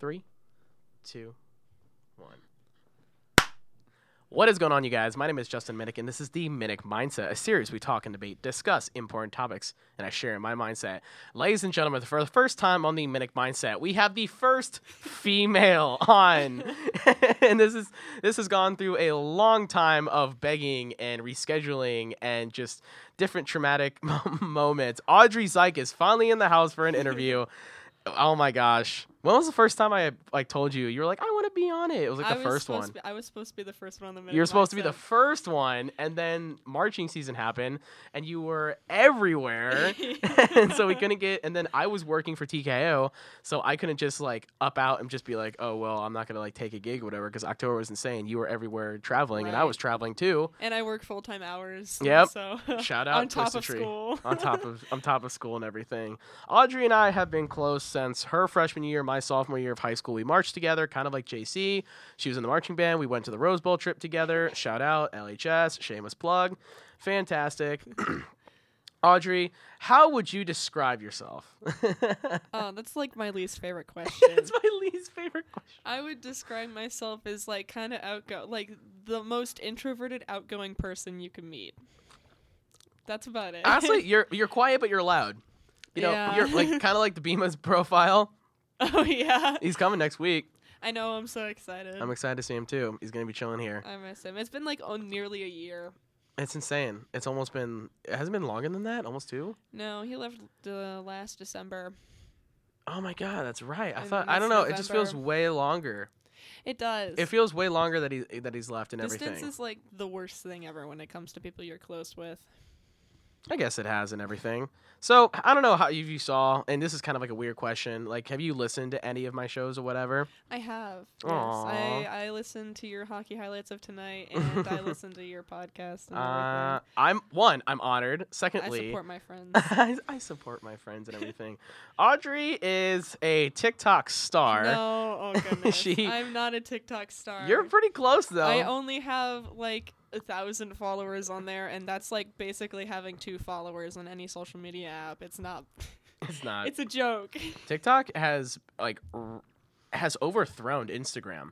Three, two, one. What is going on, you guys? My name is Justin Minnich, and this is the Minnich Mindset, a series we talk and debate, discuss important topics, and I share my mindset. Ladies and gentlemen, for the first time on the Minnich Mindset, we have the first female on, and this is this has gone through a long time of begging and rescheduling and just different traumatic moments. Audrey Zyk is finally in the house for an interview. Oh my gosh. When was the first time I like told you you were like I to be on it? It was like I the was first one. be- I was supposed to be the first one on the minute. You were supposed to be the first one, and then marching season happened, and you were everywhere, and so we couldn't get. And then I was working for TKO, so I couldn't just like up out and just be like, oh well, I'm not gonna like take a gig or whatever, because October was insane. You were everywhere traveling, and I was traveling too. and I work full time hours. Yep. So Shout out on top of Tree. school. on top of on top of school and everything. Audrey and I have been close since her freshman year, my sophomore year of high school. We marched together, kind of like She was in the marching band. We went to the Rose Bowl trip together. Shout out LHS, shameless plug. Fantastic. Audrey, how would you describe yourself? Oh, that's like my least favorite question. it's my least favorite question. I would describe myself as like kind of outgo, like the most introverted, outgoing person you can meet. That's about it. Honestly, you're you're quiet but you're loud. You know, Yeah. you're like kind of like the Bima's profile. oh yeah, He's coming next week. I know. I'm so excited. I'm excited to see him too. He's gonna be chilling here. I miss him. It's been like oh, nearly a year. It's insane. It's almost been. It hasn't been longer than that. Almost two. No, he left the last December. Oh my god, that's right. I And thought. I don't know. It just feels way longer. It does. It feels way longer that he that he's left and Distance everything. is like the worst thing ever when it comes to people you're close with. I guess it has and everything. So I don't know how you, you saw, and this is kind of like a weird question. Like, have you listened to any of my shows or whatever? I have. Yes. I, I listened to your hockey highlights of tonight and I listened to your podcast and Uh, I'm one. I'm honored. everything. I support my friends. I, I support my friends and everything. Audrey is a TikTok star. No, oh goodness. She- I'm not a TikTok star. You're pretty close though. I only have like a thousand followers on there, and that's like basically having two followers on any social media app. It's not. it's not. It's a joke. TikTok has like r- has overthrown Instagram.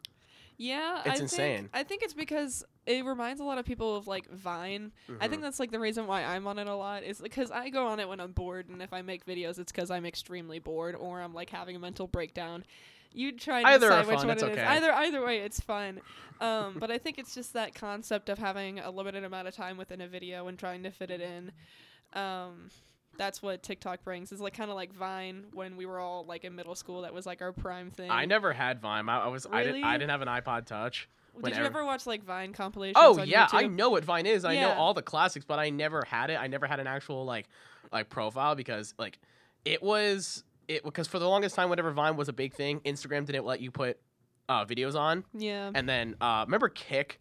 Yeah, It's I insane. Think, I think it's because it reminds a lot of people of like Vine. I think Mhm. that's like the reason why I'm on it a lot is because I go on it when I'm bored, and if I make videos, it's because I'm extremely bored or I'm like having a mental breakdown. You try and Either decide which one it's it is. okay. Either either way, it's fun. Um, but I think it's just that concept of having a limited amount of time within a video and trying to fit it in. Um, that's what TikTok brings. Is like kind of like Vine when we were all like in middle school. That was like our prime thing. I never had Vine. I, I was I didn't I didn't have an iPod Touch. Did you ever watch like Vine compilations? Oh yeah, YouTube? I know what Vine is. I know all the classics, but I never had it. I never had an actual like like profile because like it was it because for the longest time, whenever Vine was a big thing, Instagram didn't let you put uh, videos on. Yeah. And then uh, remember Kik?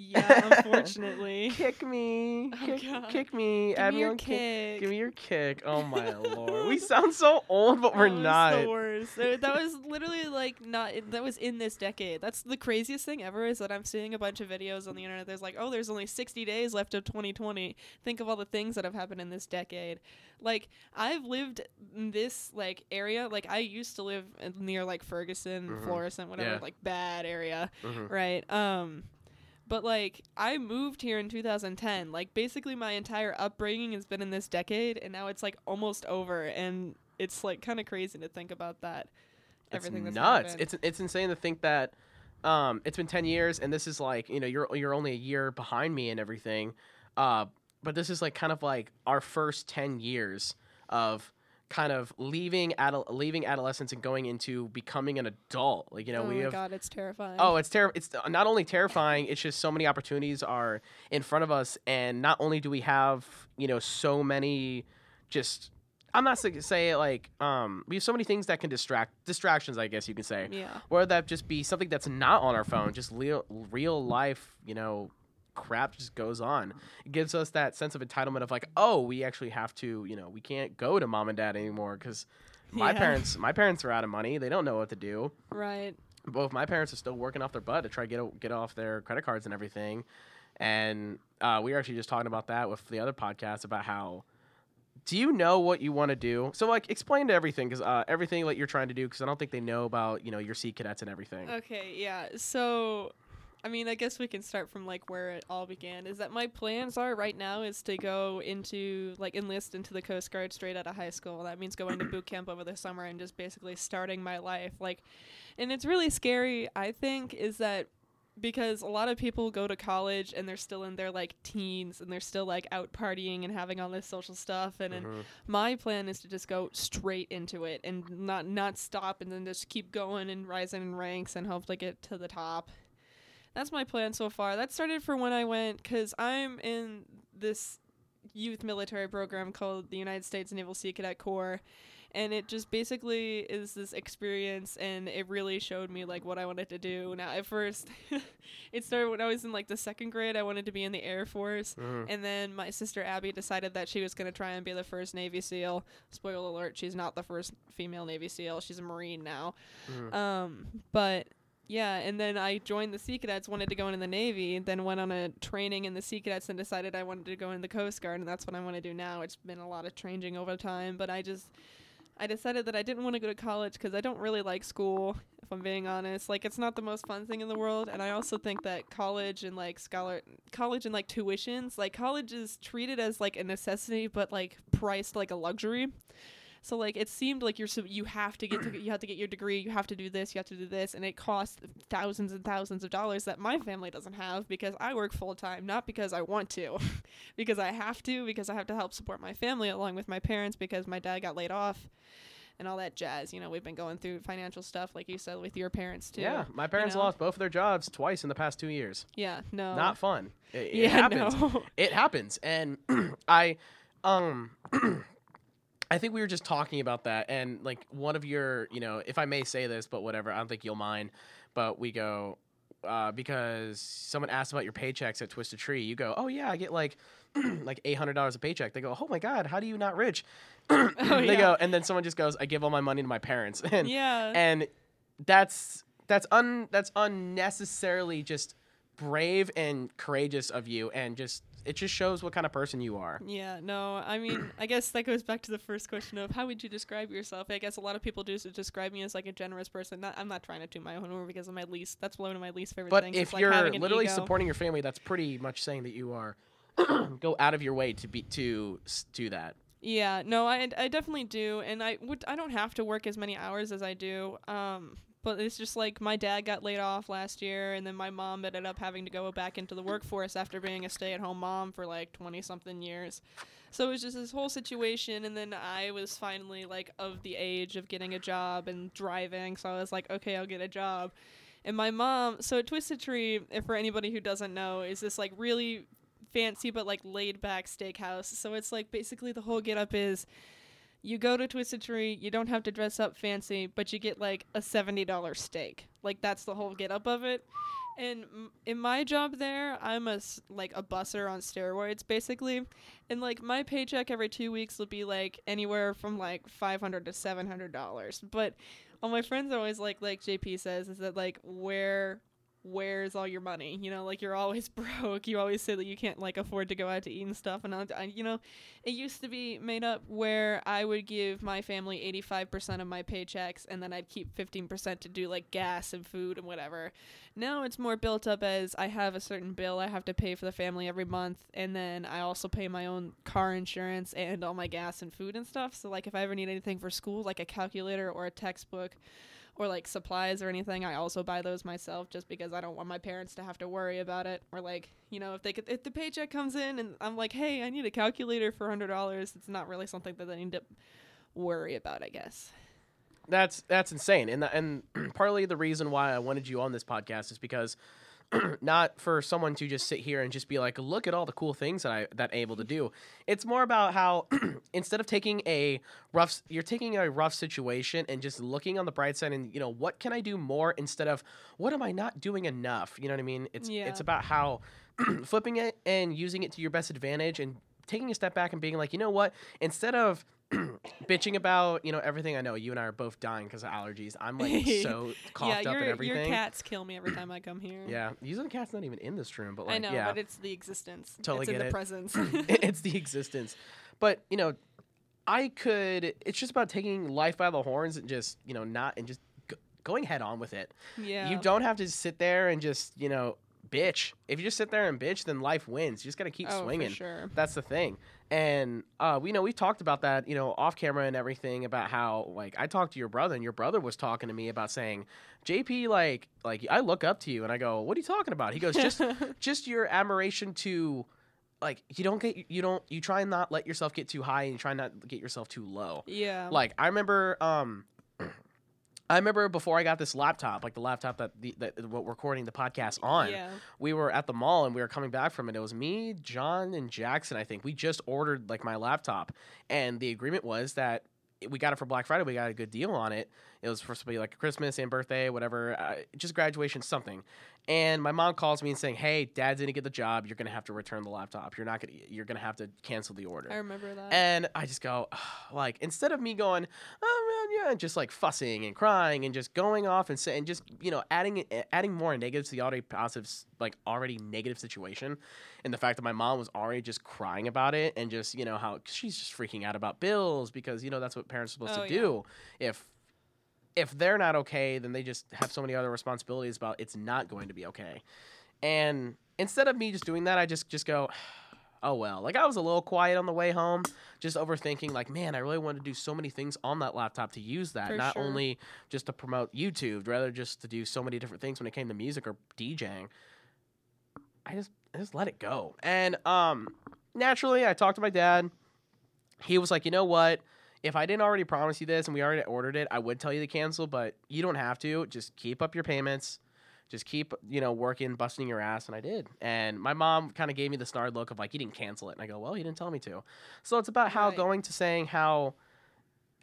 Yeah, unfortunately. Kik me, Oh, Kik, Kik me, Give add me your Kik. Kik. Give me your Kik. Oh my lord. We sound so old, but we're not. The worst. That was literally like not. That was in this decade. That's the craziest thing ever. Is that I'm seeing a bunch of videos on the internet. There's like, oh, there's only 60 days left of 2020. Think of all the things that have happened in this decade. Like I've lived in this like area. Like I used to live near like Ferguson, Mhm. Florissant, whatever, Yeah. like bad area. Mhm. right um but like i moved here in 2010 like basically my entire upbringing has been in this decade and now it's like almost over and it's like kind of crazy to think about that everything it's that's nuts. happened. It's it's insane to think that um, it's been ten years, and this is like you know you're you're only a year behind me and everything, uh, but this is like kind of like our first ten years of kind of leaving adol- leaving adolescence and going into becoming an adult. Like you know oh we my have. god it's terrifying Oh, it's ter- It's not only terrifying. It's just so many opportunities are in front of us, and not only do we have you know so many, just I'm not saying say like um we have so many things that can distract distractions. I guess you can say, yeah or that just be something that's not on our phone, just real real life. You know, crap just goes on. It gives us that sense of entitlement of like, oh, we actually have to. You know, we can't go to mom and dad anymore because. My Yeah. parents, my parents are out of money. They don't know what to do right both my parents are still working off their butt to try to get get off their credit cards and everything. And uh, we were actually just talking about that with the other podcast about how do you know what you want to do? So like explain to everything cuz uh everything that you're trying to do cuz I don't think they know about, you know, your sea cadets and everything. Okay, yeah. So, I mean, I guess we can start from like where it all began. Is that my plans are right now is to go into like enlist into the Coast Guard straight out of high school. That means going to boot camp over the summer and just basically starting my life. Like, and it's really scary. I think is that because a lot of people go to college and they're still in their like teens and they're still like out partying and having all this social stuff and, and Mhm. my plan is to just go straight into it and not not stop and then just keep going and rising in ranks and hopefully get to the top. That's my plan so far. That started for when I went cuz I'm in this youth military program called the United States Naval Sea Cadet Corps and it just basically is this experience and it really showed me like what I wanted to do. Now at first it started when I was in like the second grade I wanted to be in the Air Force Mhm. and then my sister Abby decided that she was going to try and be the first Navy SEAL. Spoiler alert, she's not the first female Navy SEAL. She's a Marine now. Mhm. Um, but yeah, and then I joined the Sea Cadets, wanted to go into the Navy, then went on a training in the Sea Cadets and decided I wanted to go in the Coast Guard, and that's what I want to do now. It's been a lot of changing over time, but I just I decided that I didn't want to go to college because I don't really like school. If I'm being honest, like it's not the most fun thing in the world, and I also think that college and like scholar college and like tuitions, like college is treated as like a necessity, but like priced like a luxury. So like it seemed like you're so you have to get to, you have to get your degree, you have to do this, you have to do this, and it costs thousands and thousands of dollars that my family doesn't have because I work full time, not because I want to, because I have to, because I have to help support my family along with my parents because my dad got laid off. And all that jazz, you know, we've been going through financial stuff, like you said, with your parents too. Yeah, my parents know? lost both of their jobs twice in the past 2 years. Yeah, no. Not fun. It, it yeah, happens. no. it happens and i um i think we were just talking about that and like one of your you know if i may say this but whatever i don't think you'll mind but we go uh, because someone asked about your paychecks at Twisted Tree, you go, "Oh yeah, I get like like eight hundred dollars a paycheck." They go, "Oh my god, how do you not rich?" they Oh, yeah. go, and then someone just goes, "I give all my money to my parents," and yeah. and that's that's un that's unnecessarily just brave and courageous of you and just it just shows what kind of person you are Yeah, no, I mean, I guess that goes back to the first question of how would you describe yourself? I guess a lot of people do s- describe me as like a generous person. Not, I'm not trying to do my own horn because of my least. That's one of my least favorite but things. if is, you're an literally ego. supporting your family that's pretty much saying that you are go out of your way to be to do that Yeah, no, I, I definitely do, and I would I don't have to work as many hours as I do. Um, but it's just like my dad got laid off last year, and then my mom ended up having to go back into the workforce after being a stay-at-home mom for like twenty something years. So it was just this whole situation, and then I was finally like of the age of getting a job and driving, so I was like, okay, I'll get a job. And my mom, so Twisted Tree, if for anybody who doesn't know, is this like really fancy but like laid back steakhouse. So it's like basically the whole get up is you go to Twisted Tree, you don't have to dress up fancy, but you get like a $70 steak. Like that's the whole get up of it. And m- in my job there, I'm a like a busser on steroids basically. And like my paycheck every 2 weeks will be like anywhere from like 500 to $700. But all my friends are always like like JP says is that like where where's all your money? You know like you're always broke. You always say that you can't like afford to go out to eat and stuff. And I, you know it used to be made up where i would give my family 85% of my paychecks and then i'd keep 15% to do like gas and food and whatever. Now it's more built up as i have a certain bill i have to pay for the family every month and then i also pay my own car insurance and all my gas and food and stuff. So like if i ever need anything for school like a calculator or a textbook or like supplies or anything, I also buy those myself just because I don't want my parents to have to worry about it. Or like, you know, if they could, if the paycheck comes in and I'm like, hey, I need a calculator for hundred dollars, it's not really something that they need to worry about, I guess. that's that's insane and and partly the reason why i wanted you on this podcast is because not for someone to just sit here and just be like look at all the cool things that i that I'm able to do. It's more about how instead of taking a rough you're taking a rough situation and just looking on the bright side and you know what can i do more instead of what am i not doing enough? You know what i mean? It's Yeah. it's about how flipping it and using it to your best advantage and taking a step back and being like you know what? Instead of bitching about you know everything i know you and i are both dying because of allergies i'm like so coughed yeah, up and everything your cats kill me every time I come here. yeah usually the cat's not even in this room but like I know, yeah but it's the existence. Totally it's in get the it. presence. it's the existence. But you know, I could. It's just about taking life by the horns and just you know not and just g- going head on with it. Yeah. You don't have to sit there and just you know bitch. If you just sit there and bitch, then life wins. You just gotta keep oh, swinging. Sure. That's the thing. And uh, we know we talked about that, you know, off camera and everything about how like I talked to your brother and your brother was talking to me about saying, JP, like like I look up to you and I go, what are you talking about? He goes, just just your admiration to like you don't get you don't you try and not let yourself get too high and you try not to get yourself too low. yeah. Like I remember um I remember before I got this laptop, like the laptop that the that what we're recording the podcast on Yeah. we were at the mall and we were coming back from it. It was me, John, and Jackson. I think we just ordered like my laptop, and the agreement was that we got it for Black Friday. We got a good deal on it. It was supposed to be like Christmas and birthday, whatever, uh, just graduation, something. And my mom calls me and saying, "Hey, Dad didn't get the job. You're gonna have to return the laptop. You're not gonna. You're gonna have to cancel the order." I remember that. And I just go, like, instead of me going, oh man, yeah, and just like fussing and crying and just going off and saying, just you know, adding adding more negatives to the already positive, like already negative situation, and the fact that my mom was already just crying about it and just you know how she's just freaking out about bills because you know that's what parents are supposed Oh, to yeah. do. If if they're not okay, then they just have so many other responsibilities about it's not going to be okay. And instead of me just doing that, I just just go, oh well. Like I was a little quiet on the way home, just overthinking. Like man, I really wanted to do so many things on that laptop to use that, For not sure. only just to promote YouTube, rather just to do so many different things when it came to music or DJing. I just I just let it go, and um, naturally, I talked to my dad. He was like, you know what? If I didn't already promise you this and we already ordered it, I would tell you to cancel, but you don't have to. Just keep up your payments. Just keep, you know, working, busting your ass, and I did. And my mom kind of gave me the snarled look of like, "You didn't cancel it," and I go, "Well, you didn't tell me to." So it's about how Right. going to saying how.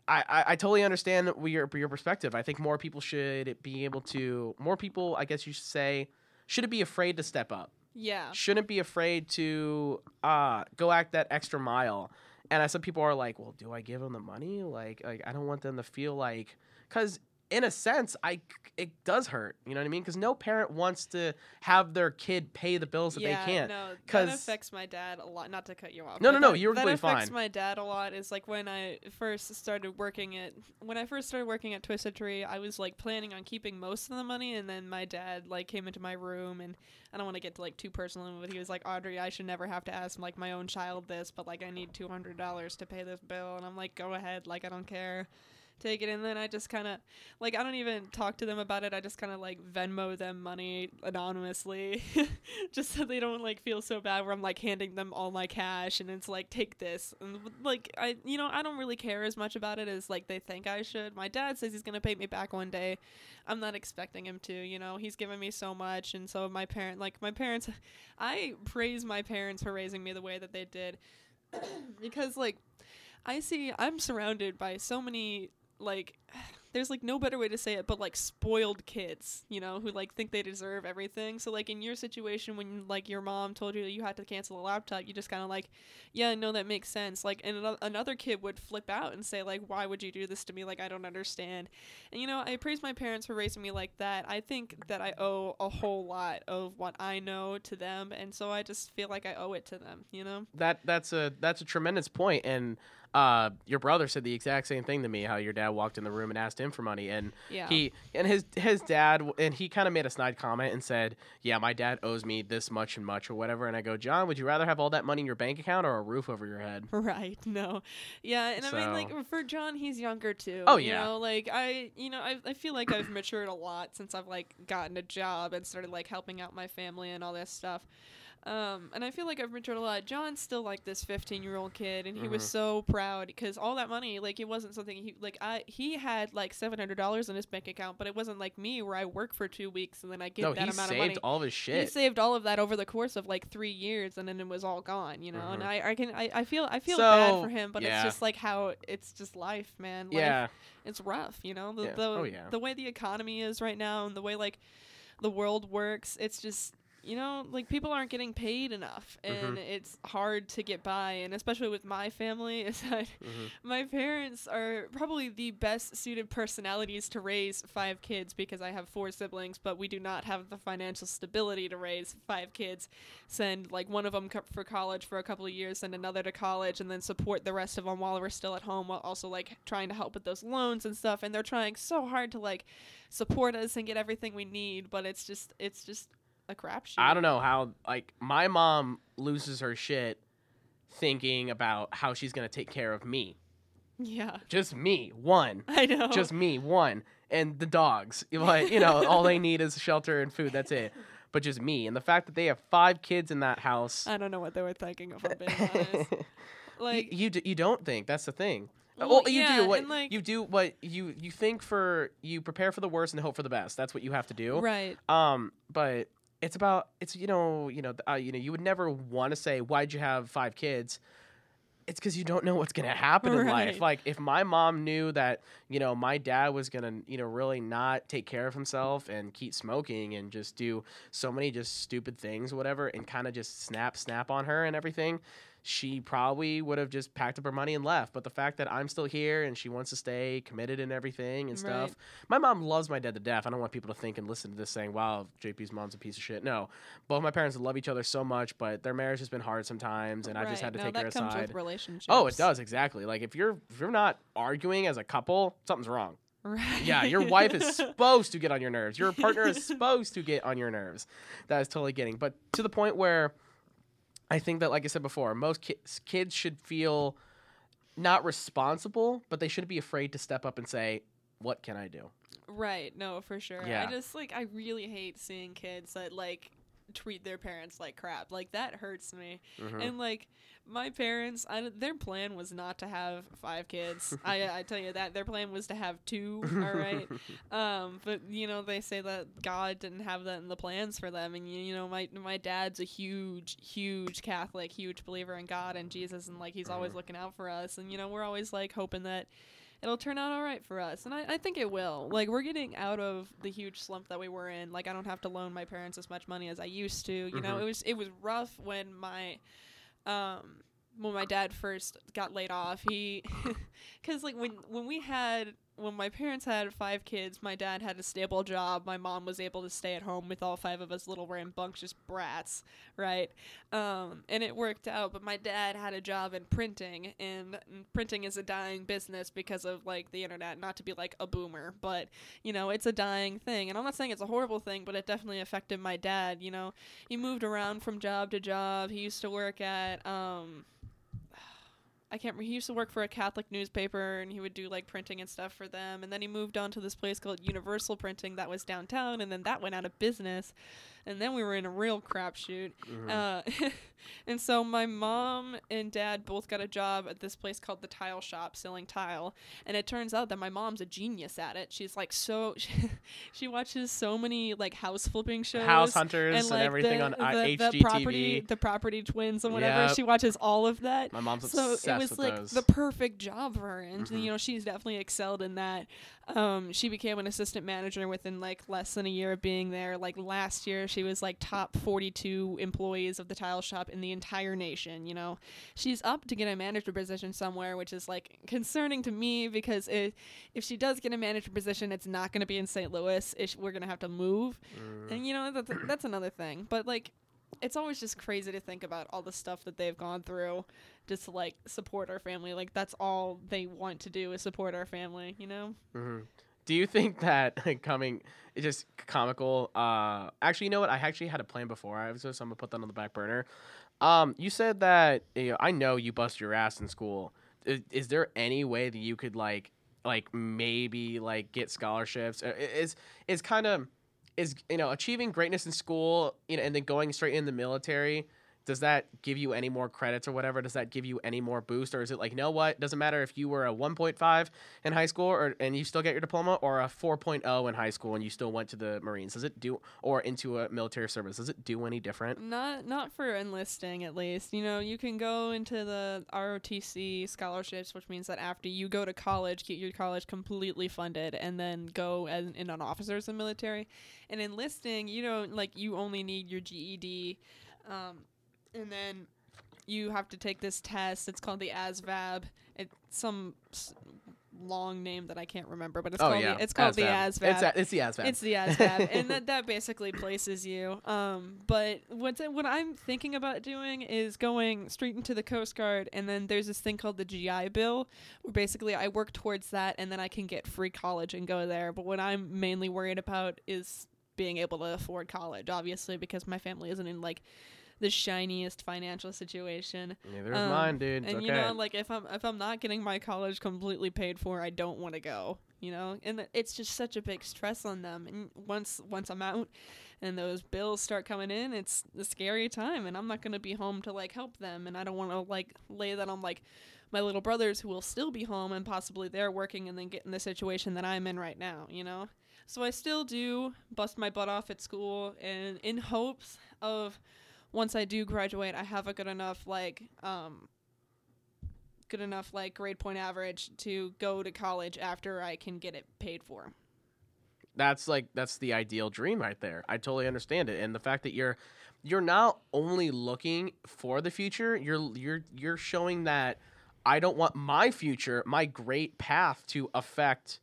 I, I, I totally understand your your perspective. I think more people should be able to. More people, I guess you should say, shouldn't be afraid to step up yeah. shouldn't be afraid to uh, go act that extra mile. And I some people are like, well, do I give them the money? Like, like I don't want them to feel like, because in a sense, I it does hurt. You know what I mean? Because no parent wants to have their kid pay the bills that yeah, they can't. No, that 'cause- affects my dad a lot. Not to cut you off. No, no, no, that- you were that affects my dad a lot. Is like when I first started working at when I first started working at Twisted Tree, I was like planning on keeping most of the money, and then my dad like came into my room, and I don't want to get to like too personal, but he was like, Audrey, I should never have to ask like my own child this, but like I need two hundred dollars to pay this bill, and I'm like, go ahead, like I don't care. Take it, and then I just kind of like I don't even talk to them about it. I just kind of like Venmo them money anonymously, just so they don't like feel so bad. Where I'm like handing them all my cash, and it's like take this, and like I, you know, I don't really care as much about it as like they think I should. My dad says he's gonna pay me back one day. I'm not expecting him to. You know, he's given me so much, and so my parent, like my parents, I praise my parents for raising me the way that they did, because like I see I'm surrounded by so many like there's like no better way to say it but like spoiled kids you know who like think they deserve everything. So like in your situation when like your mom told you that you had to cancel a laptop you just kind of like yeah no that makes sense. Like and ano- another kid would flip out and say like why would you do this to me? Like i don't understand. And you know i praise my parents for raising me like that. I think that i owe a whole lot of what i know to them and so i just feel like i owe it to them you know? That that's a that's a tremendous. And uh, your brother said the exact same thing to me. How your dad walked in the room and asked him for money, and yeah He and his his dad and he kind of made a snide comment and said, "Yeah, my dad owes me this much and much or whatever." And I go, "John, would you rather have all that money in your bank account or a roof over your head?" Right. No. Yeah, and I mean, like for John, he's younger too. Oh, yeah. you know, like I, you know, I, I feel like I've matured a lot since I've like gotten a job and started like helping out my family and all this stuff. Um, and I feel like I've matured a lot. John's still like this 15 year old kid, and he was Mhm. so proud because all that money, like, it wasn't something he like. I he had like $700 in his bank account, but it wasn't like me where I work for two weeks and then I get no, that amount of money. He saved all of his He saved all of that over the course of like three years, and then it was all gone. You know, and Mhm. I, I can, I, I feel, I feel So, bad for him, but yeah. it's just like how it's just life, man. Life, yeah, it's rough. You know, the Yeah. the Oh, yeah. the way the economy is right now, and the way like the world works, it's just you know, like people aren't getting paid enough, and Mhm. it's hard to get by. And especially with my family, is that Mhm. my parents are probably the best suited personalities to raise five kids because I have four siblings, but we do not have the financial stability to raise five kids. Send like one of them co- for college for a couple of years, send another to college, and then support the rest of them while we're still at home, while also like trying to help with those loans and stuff. And they're trying so hard to like support us and get everything we need, but it's just it's just a crapshoot. I don't know how like my mom loses her shit thinking about how she's gonna take care of me. Yeah, Just me, one. I know. Just me, one. And the dogs. Like, you know, all they need is shelter and food. That's it. But just me. And the fact that they have five kids in that house. I don't know what they were thinking if I'm being honest. Like you, you, d- you don't think that's the thing. Well, Well, you yeah, do what like- you do what you you think for you prepare for the worst and hope for the best. That's what you have to do. right. Um, but it's about it's you know you know uh, you know you would never want to say why'd you have five kids. It's because you don't know what's gonna happen in life. Like if my mom knew that you know my dad was gonna you know really not take care of himself and keep smoking and just do so many just stupid things, whatever, and kind of just snap snap on her and everything. She probably would have just packed up her money and left. But the fact that I'm still here and she wants to stay committed and everything and stuff, Right. my mom loves my dad to death. I don't want people to think and listen to this saying, wow, JP's mom's a piece of shit. No. Both my parents love each other so much, but their marriage has been hard sometimes, and I just had to no, take that her comes aside. with relationships. Oh, it does, exactly. Like, if you're if you're not arguing as a couple, something's wrong. Right. Yeah, your wife is supposed to get on your nerves. Your partner is supposed to get on your nerves. That is totally getting. But to the point where I think that, like I said before, most kids kids should feel not responsible, but they shouldn't be afraid to step up and say, "What can I do?" Right. No, for sure. Yeah. I just like I really hate seeing kids that like treat their parents like crap. Like that hurts me. Mhm. And like my parents, I, their plan was not to have five kids. I I tell you that their plan was to have two. All right. Um, but you know they say that God didn't have that in the plans for them, and you, you know my my dad's a huge, huge Catholic, huge believer in God and Jesus, and like he's always Mhm. looking out for us, and you know we're always like hoping that it'll turn out all right for us, and I, I think it will. Like we're getting out of the huge slump that we were in. Like I don't have to loan my parents as much money as I used to. You know Mhm. it was it was rough when my um when my dad first got laid off he because like when when we had when my parents had five kids my dad had a stable job. My mom was able to stay at home with all five of us little rambunctious brats right? Um and it worked out but my dad had a job in printing and printing is a dying business because of like the internet not to be like a boomer but you know it's a dying thing. And i'm not saying it's a horrible thing but it definitely affected my dad you know? He moved around from job to job. He used to work at um I can't. He used to work for a Catholic newspaper and he would do like printing and stuff for them. And then he moved on to this place called Universal Printing that was downtown. And then that went out of business. And then we were in a real crapshoot. Mhm. Uh, and so my mom and dad both got a job at this place called the Tile Shop selling tile. And it turns out that my mom's a genius at it. She's like so, she watches so many like house flipping shows. House hunters and, like, everything the, on the, I- the HGTV. property, the property twins and whatever. Yep. She watches all of that. My mom's So obsessed it was with like those. the perfect job for her, and Mhm. you know she's definitely excelled in that. Um, she became an assistant manager within like less than a year of being there. Like last year, she was like top forty-two employees of the tile shop in the entire nation. You know, she's up to get a manager position somewhere, which is like concerning to me because it, if she does get a manager position, it's not going to be in St. Louis. We're going to have to move. Mm. And you know that's that's another thing. But like, it's always just crazy to think about all the stuff that they've gone through, just to like support our family. Like that's all they want to do is support our family. You know? hmm Do you think that coming is just comical? Uh, actually, you know what? I actually had a plan before. I was just I'm gonna put that on the back burner. Um, you said that you know, I know you bust your ass in school. Is, is there any way that you could like like maybe like get scholarships? Uh, Is is kind of is you know achieving greatness in school you know and then going straight in the military does that give you any more credits or whatever? Does that give you any more boost, or is it like, you know what? Doesn't matter if you were a 1.5 in high school or and you still get your diploma, or a 4.0 in high school and you still went to the Marines. Does it do or into a military service? Does it do any different? Not not for enlisting at least. You know, you can go into the ROTC scholarships, which means that after you go to college, get your college completely funded, and then go as in an officers in military. And enlisting, you know, like you only need your GED, um, and then you have to take this test. It's called the ASVAB. It's some s- long name that I can't remember, but it's oh called yeah, the, it's called the ASVAB. It's, a, it's the ASVAB. It's the ASVAB, and that, that basically places you. Um, but what's what I'm thinking about doing is going straight into the Coast Guard, and then there's this thing called the GI Bill, where basically I work towards that, and then I can get free college and go there. But what I'm mainly worried about is being able to afford college, obviously, because my family isn't in like the shiniest financial situation. Neither is Um, mine, dude. It's and okay. you know, like if I'm if I'm not getting my college completely paid for, I don't want to go. You know, and it's just such a big stress on them. And once once I'm out, and those bills start coming in, it's a scary time. And I'm not gonna be home to like help them. And I don't want to like lay that on like my little brothers who will still be home and possibly they're working and then get in the situation that I'm in right now. You know. So I still do bust my butt off at school, and in hopes of once I do graduate, I have a good enough like um good enough like grade point average to go to college after I can get it paid for. that's like that's the ideal dream right there. I totally understand it, and the fact that you're you're not only looking for the future, you're you're you're showing that I don't want my future, my great path to affect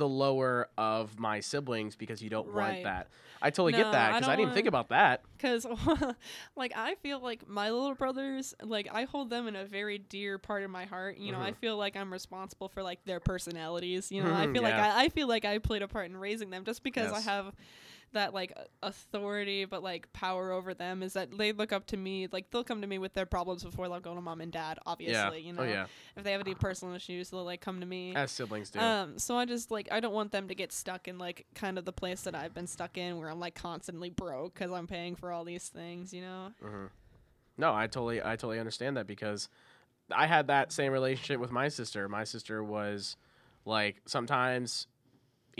the lower of my siblings because you don't want that. I totally No, get that because I, don't didn't think wanna- about that. Cause like I feel like my little brothers, like I hold them in a very dear part of my heart. You know, I Mhm. feel like I'm responsible for like their personalities. You know, I Mhm, feel like. I, I feel like I played a part in raising them just because I have that like authority but like power over them is that they look up to me like they'll come to me with their problems before they'll go to mom and dad obviously yeah. you know Oh yeah. if they have any personal issues they'll like come to me As siblings do. Um, so I just like I don't want them to get stuck in like kind of the place that I've been stuck in, where I'm like constantly broke because I'm paying for all these things, you know. hmm No, I totally, I totally understand that because I had that same relationship with my sister. My sister was like sometimes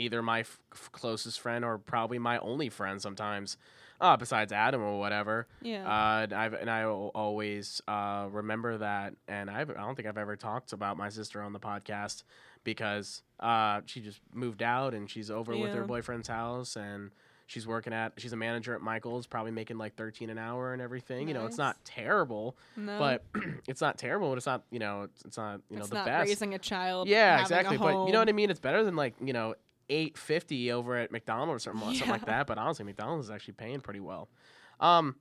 either my f- closest friend or probably my only friend sometimes, uh, besides Adam or whatever. Yeah. Uh, and I've and I al- always uh, remember that, and I've, I don't think I've ever talked about my sister on the podcast because uh, she just moved out and she's over with her boyfriend's house and she's working at she's a manager at Michael's, probably making like thirteen an hour and everything. You know, it's not terrible, no, but it's not terrible. But it's not you know it's, it's not you know it's the best. raising a child. Yeah, exactly. But you know what I mean. It's better than like you know eight fifty over at McDonald's or something, something like that. But honestly, McDonald's is actually paying pretty well. Um,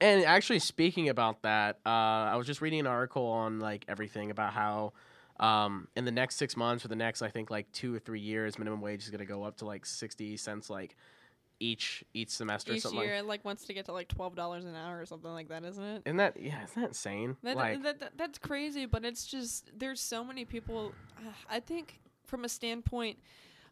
and actually speaking about that, uh, I was just reading an article on like everything about how. Um, in the next six months or the next, I think like two or three years, minimum wage is going to go up to like sixty cents, like each each semester. or Each something year, like. like wants to get to like twelve dollars an hour or something like that, isn't it? Isn't that yeah? Isn't that insane? That, like that, that that's crazy, but it's just there's so many people. I think from a standpoint,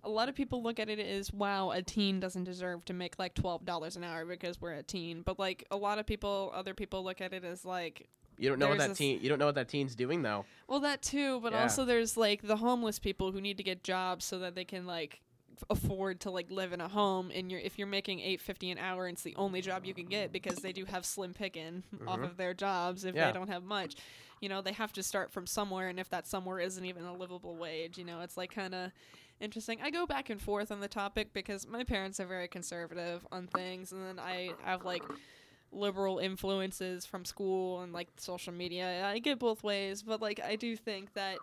a lot of people look at it as wow, a teen doesn't deserve to make like twelve dollars an hour because we're a teen. But like a lot of people, other people look at it as like you don't know what that teen you don't know what that teen's doing though. well that too. But Yeah. also there's like the homeless people who need to get jobs so that they can like afford to like live in a home and you're if you're making 850 an hour it's the only job you can get because they do have slim picking off Mhm. of their jobs if Yeah. they don't have much you know they have to start from somewhere and if that somewhere isn't even a livable wage you know it's like kind of interesting. I go back and forth on the topic because my parents are very conservative on things and then i have like liberal influences from school and like social media. I get both ways but like i do think that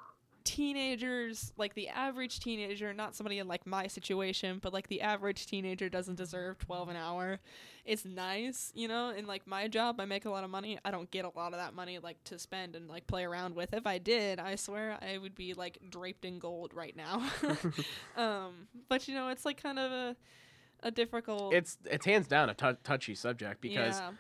teenagers like the average teenager not somebody in like my situation but like the average teenager doesn't deserve 12 an hour. It's nice you know in like my job i make a lot of money. I don't get a lot of that money like to spend and like play around with. If i did i swear i would be like draped in gold right now. Um but you know it's like kind of a a difficult it's it's hands down a touchy subject because yeah.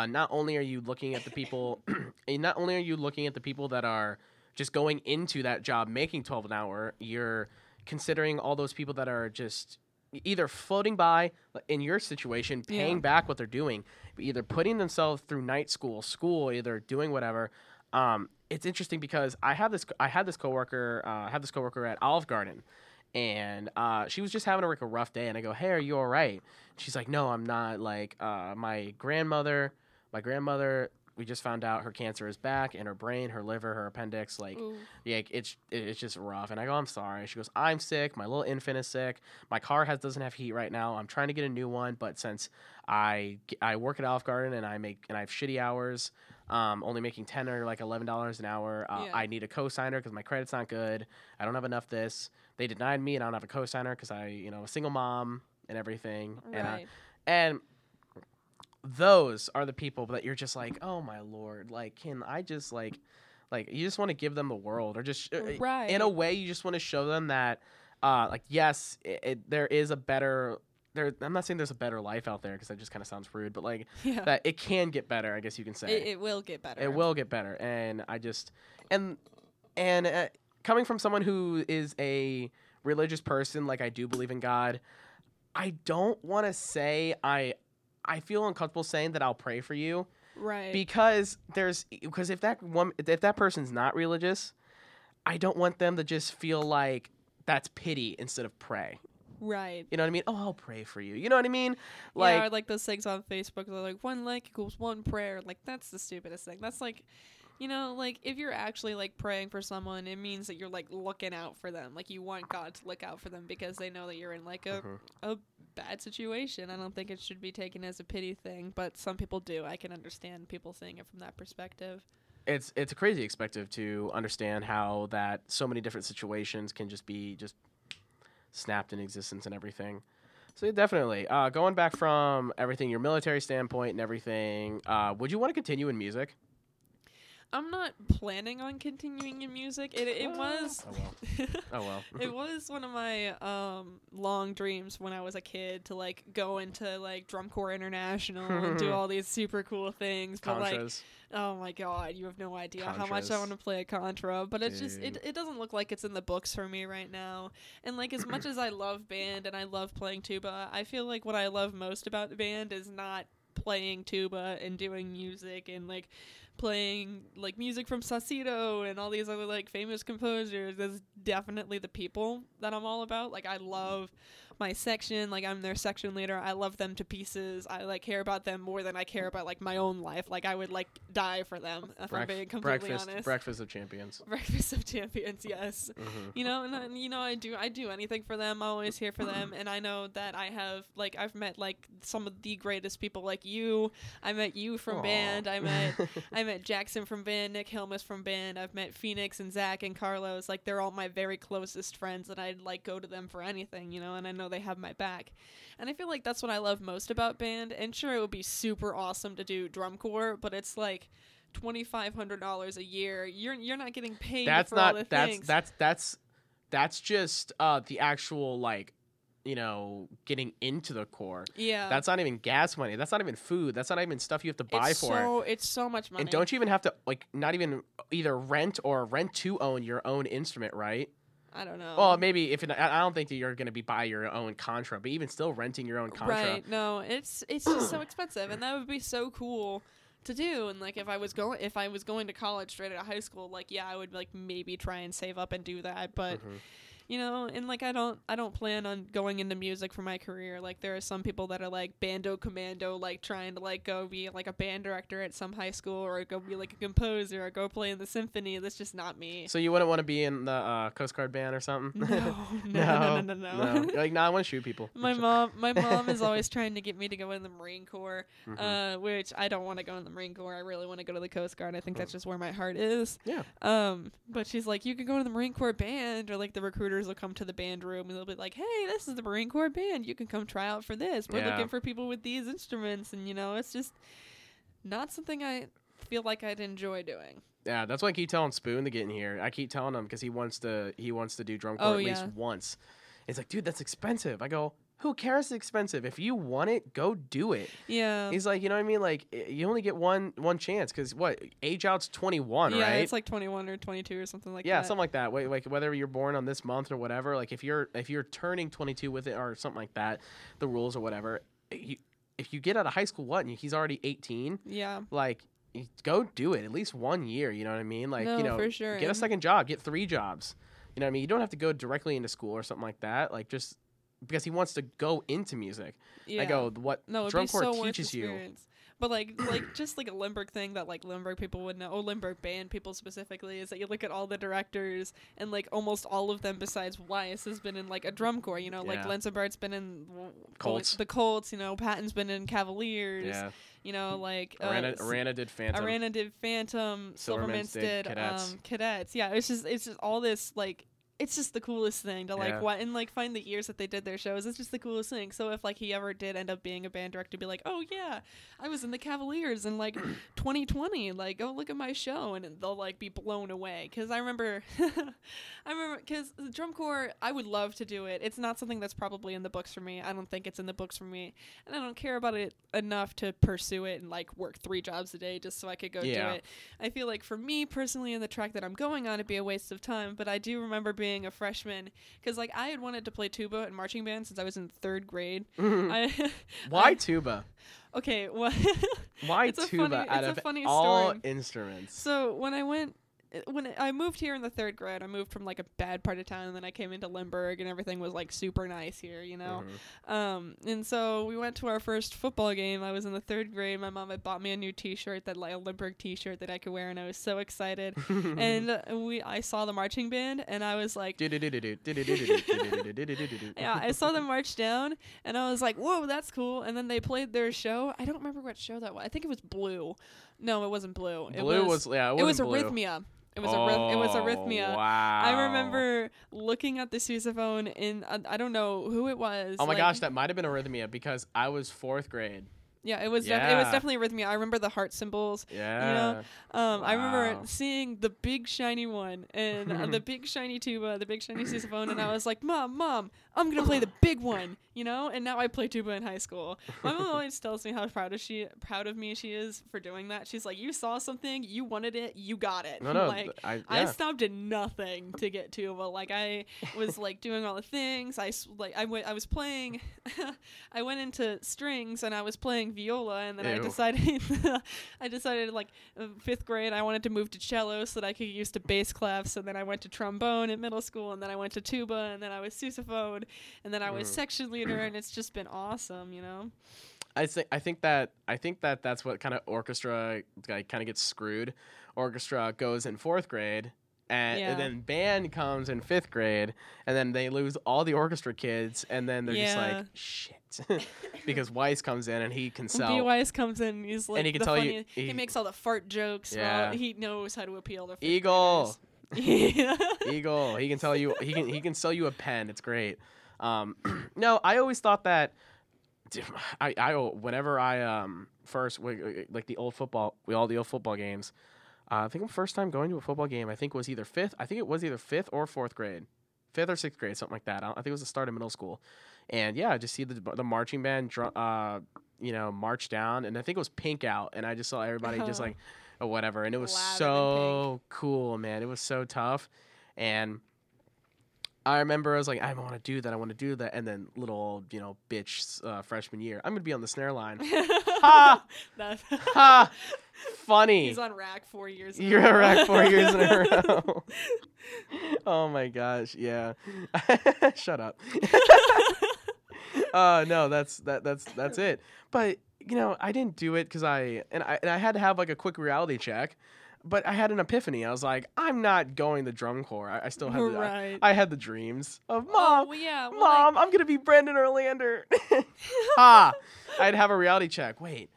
uh, not only are you looking at the people, not only are you looking at the people that are just going into that job making 12 an hour, you're considering all those people that are just either floating by in your situation, paying Yeah. back what they're doing, either putting themselves through night school, school, either doing whatever. Um, it's interesting because I have this I had this coworker uh, I have this coworker at Olive Garden, and uh, she was just having like a rough day, and I go, "Hey, are you all right?" She's like, "No, I'm not. Like, uh, my grandmother, my grandmother." We just found out her cancer is back in her brain, her liver, her appendix. Like, Ooh. yeah, it's it's just rough. And I go, I'm sorry. She goes, I'm sick. My little infant is sick. My car has doesn't have heat right now. I'm trying to get a new one, but since I I work at Olive Garden and I make and I have shitty hours, um, only making ten or like eleven dollars an hour, uh, Yeah. I need a cosigner because my credit's not good. I don't have enough this. They denied me, and I don't have a cosigner because I you know a single mom and everything. And I, Right. and those are the people that you're just like, oh my lord, like can I just like, like you just want to give them the world, or just uh, Right. in a way you just want to show them that, uh, like yes, it, it, there is a better. There, I'm not saying there's a better life out there because that just kind of sounds rude, but like yeah. that it can get better. I guess you can say It, it will get better. it will get better, and I just and and uh, coming from someone who is a religious person, like I do believe in God, I don't want to say I I feel uncomfortable saying that I'll pray for you Right. because there's because if that one if that person's not religious, I don't want them to just feel like that's pity instead of pray. right. You know what I mean? Oh, I'll pray for you. You know what I mean? Like, yeah, or like those things on Facebook. They're like one like equals one prayer. Like that's the stupidest thing. That's like, you know, like if you're actually like praying for someone, it means that you're like looking out for them. Like you want God to look out for them because they know that you're in like a Mhm. a bad situation. I don't think it should be taken as a pity thing, but some people do. I can understand people seeing it from that perspective. it's it's a crazy perspective to understand how that so many different situations can just be just snapped in existence and everything. So yeah, definitely, uh, going back from everything, your military standpoint and everything, uh, would you want to continue in music? I'm not planning on continuing in music. It it was Oh well. Oh well. it was one of my um long dreams when I was a kid to like go into like drum corps international and do all these super cool things. But like Contras. oh my god, you have no idea how much I Contras. want to play a contra. But it's just it, Dude. it doesn't look like it's in the books for me right now. And like as much as I love band and I love playing tuba, I feel like what I love most about the band is not playing tuba and doing music and like playing like music from Saucedo and all these other like famous composers is definitely the people that I'm all about. Like I love my section, like I'm their section leader. I love them to pieces. I like care about them more than I care about like my own life. Like I would like die for them if I'm being completely breakfast, honest. breakfast of champions. Breakfast of Champions, yes. hmm You know, and, I- you know, I do, I do anything for them. I'm always here for them, and I know that I have, like, I've met like some of the greatest people, like you. I met you from band. I met, I met Jackson from band, Nick Hilmus from band. I've met Phoenix and Zach and Carlos. Like, they're all my very closest friends, and I'd like go to them for anything, you know. And I know they have my back, and I feel like that's what I love most about band. And sure, it would be super awesome to do drum corps, but it's like. Twenty five hundred dollars a year. You're you're not getting paid. that's for all the not that's things. that's that's that's just uh the actual like you know getting into the corps Yeah. that's not even gas money that's not even food that's not even stuff you have to buy it's for it so it's so much money. and don't you even have to like not even either rent or rent to own your own instrument right I don't know. well maybe if it, i don't think that you're going to be buy your own contra but even still renting your own contra right? No, it's it's just so expensive, and that would be so cool to do. And like if I was going if I was going to college straight out of high school, like yeah, I would like maybe try and save up and do that. But Mhm. You know, and like I don't I don't plan on going into music for my career. Like there are some people that are like bando commando, like trying to like go be like a band director at some high school or go be like a composer or go play in the symphony. That's just not me. so you wouldn't want to be in the uh, coast guard band or something No, no, no, no, no, no. Like no i want to shoot people My mom, my mom is always trying to get me to go in the Marine Corps, Mhm. uh, which I don't want to go in the Marine Corps. I really want to go to the Coast Guard. I think that's just where my heart is. Yeah. Um, but she's like, you can go to the Marine Corps band, or like the recruiters will come to the band room and they'll be like, hey, this is the Marine Corps band. You can come try out for this. We're Yeah. looking for people with these instruments, and you know, it's just not something I feel like I'd enjoy doing. Yeah, that's why I keep telling Spoon to get in here. I keep telling him because he wants to he wants to do drum corps Oh, at least once. It's like, dude, that's expensive. I go, who cares? It's expensive. If you want it, go do it. Yeah. He's like, you know what I mean? Like, you only get one one chance because what age out's twenty one, yeah, right? it's like 21 or 22 or something like yeah, that. Yeah, something like that. Wait, like whether you're born on this month or whatever. Like if you're if you're turning 22 with it or something like that, the rules or whatever. You, if you get out of high school, what? And he's already 18. yeah. Like, go do it at least one year. You know what I mean? Like, No, you know, for sure, get a second job, get three jobs. You know what I mean? You don't have to go directly into school or something like that. Like just because he wants to go into music. Yeah. I go, what No, drum corps so teaches you. But like, like just like a Lindbergh thing that like Lindbergh people would know, or Lindbergh band people specifically, is that you look at all the directors and like almost all of them besides Weiss has been in like a drum corps. You know, like Yeah. Lenzenbart's been in Colts. the Colts. You know, Patton's been in Cavaliers. Yeah. You know, like uh, Arana, Arana did Phantom. Arana did Phantom, Silvermans Silvermans did did Cadets. Um, cadets. Yeah, it's just it's just all this like it's just the coolest thing to like Yeah. what and like find the years that they did their shows. It's just the coolest thing. So if like he ever did end up being a band director, be like, oh yeah, I was in the Cavaliers in like 2020. Like, oh look at my show, and they'll like be blown away. Cause I remember, I remember because the drum corps, I would love to do it. It's not something that's probably in the books for me. I don't think it's in the books for me, and I don't care about it enough to pursue it and like work three jobs a day just so I could go Yeah. do it. I feel like for me personally, in the track that I'm going on, it'd be a waste of time. But I do remember being a freshman because like I had wanted to play tuba and marching band since I was in third grade. Mm-hmm. I, Why I- tuba? okay, well, Why It's a tuba funny- out it's a of all story. instruments? so when I went. When I moved here in the third grade, I moved from like a bad part of town, and then I came into Lindbergh, and everything was like super nice here, you know. Mhm. Um, and so we went to our first football game. I was in the third grade. My mom had bought me a new T-shirt, that like a Lindbergh T-shirt that I could wear, and I was so excited. and uh, we, I saw the marching band, and I was like, yeah, I saw them march down, and I was like, whoa, that's cool. And then they played their show. I don't remember what show that was. I think it was Blue. No, it wasn't Blue. It Blue was, was yeah. It, it was. Arrhythmia. It was arrhyth- it was Oh, Arrhythmia. Wow. I remember looking at the sousaphone in uh, I don't know who it was. Oh my like- gosh, that might have been arrhythmia because I was fourth grade. Yeah, it was. Def- it was definitely arrhythmia. I remember the heart symbols. Yeah. Um, I remember seeing the big shiny one and uh, the big shiny tuba, the big shiny sousaphone, and I was like, "Mom, mom, I'm gonna play the big one," you know. And now I play tuba in high school. My mom always tells me how proud of she proud of me she is for doing that. She's like, "You saw something, you wanted it, you got it." No, no. like. I, I stopped at nothing to get tuba. Like I was like doing all the things. I like I went. I was playing. I went into strings and I was playing viola, and then I decided. I decided like uh, fifth grade I wanted to move to cello so that I could get used to bass clefs, and then I went to trombone in middle school, and then I went to tuba, and then I was sousaphone, and then I was Mm. section leader, and it's just been awesome, you know. I think I think that I think that that's what kind of orchestra like, kind of gets screwed. Orchestra goes in fourth grade, and, Yeah. and then band comes in fifth grade, and then they lose all the orchestra kids, and then they're just like shit, because Weiss comes in and he can sell. B. Weiss comes in, he's like and he can the tell you- he, he- makes all the fart jokes. Yeah. He knows how to appeal to Eagle. graders. Eagle. He can tell you. He can. He can sell you a pen. It's great. Um, no, I always thought that. I, I whenever I um first like the old football we all the old football games. Uh, I think the first time going to a football game I think was either fifth. I think it was either fifth or fourth grade, fifth or sixth grade, something like that. I, I think it was the start of middle school, and yeah, I just see the the marching band, uh, you know, march down, and I think it was pink out, and I just saw everybody just like, or whatever, and it was than so cool, man. It was so tough, and I remember I was like, I want to do that, I want to do that, and then little you know, bitch uh, freshman year, I'm gonna be on the snare line. Ha! Ha! Funny. He's on rack four years. in You're a row. rack four years in a row. oh my gosh, yeah. Shut up. uh no, that's that that's that's it. But you know, I didn't do it because I and I and I had to have like a quick reality check. But I had an epiphany. I was like, I'm not going the drum corps. I, I still had the, I- right. I, had the dreams of oh, mom. well, yeah. Well, Mom, I'm gonna be Brandon Olander. ha! I'd have a reality check. Wait,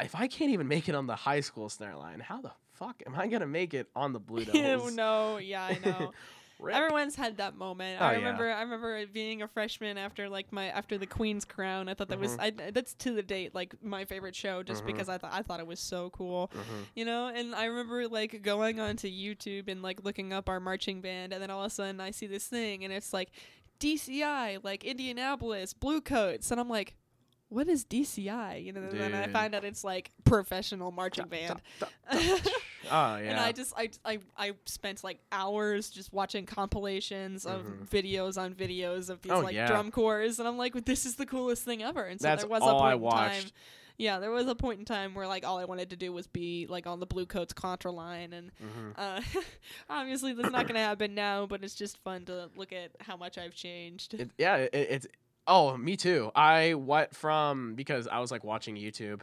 if I can't even make it on the high school snare line, how the fuck am I gonna make it on the Blue Like, Devils? No, yeah, I know. Rip. Everyone's had that moment. Oh, I yeah. remember. I remember being a freshman after like my after the Queen's Crown. I thought that was I, that's to the date like my favorite show just Mhm. because I thought I thought it was so cool. Mhm. You know, and I remember like going onto YouTube and like looking up our marching band, and then all of a sudden I see this thing, and it's like DCI, like Indianapolis, Bluecoats, and I'm like, what is DCI? You know, and then I find out it's like professional marching band. Oh yeah. And I just I, I I spent like hours just watching compilations of Mhm. videos on videos of these Oh, like yeah. drum corps, and I'm like, this is the coolest thing ever. And so That's there was a point I in time. Yeah, there was a point in time where like all I wanted to do was be like on the Bluecoats contra line, and Mhm. uh, obviously that's not gonna happen now. But it's just fun to look at how much I've changed. It, yeah, it, it's oh, me too. I went from because I was like watching YouTube,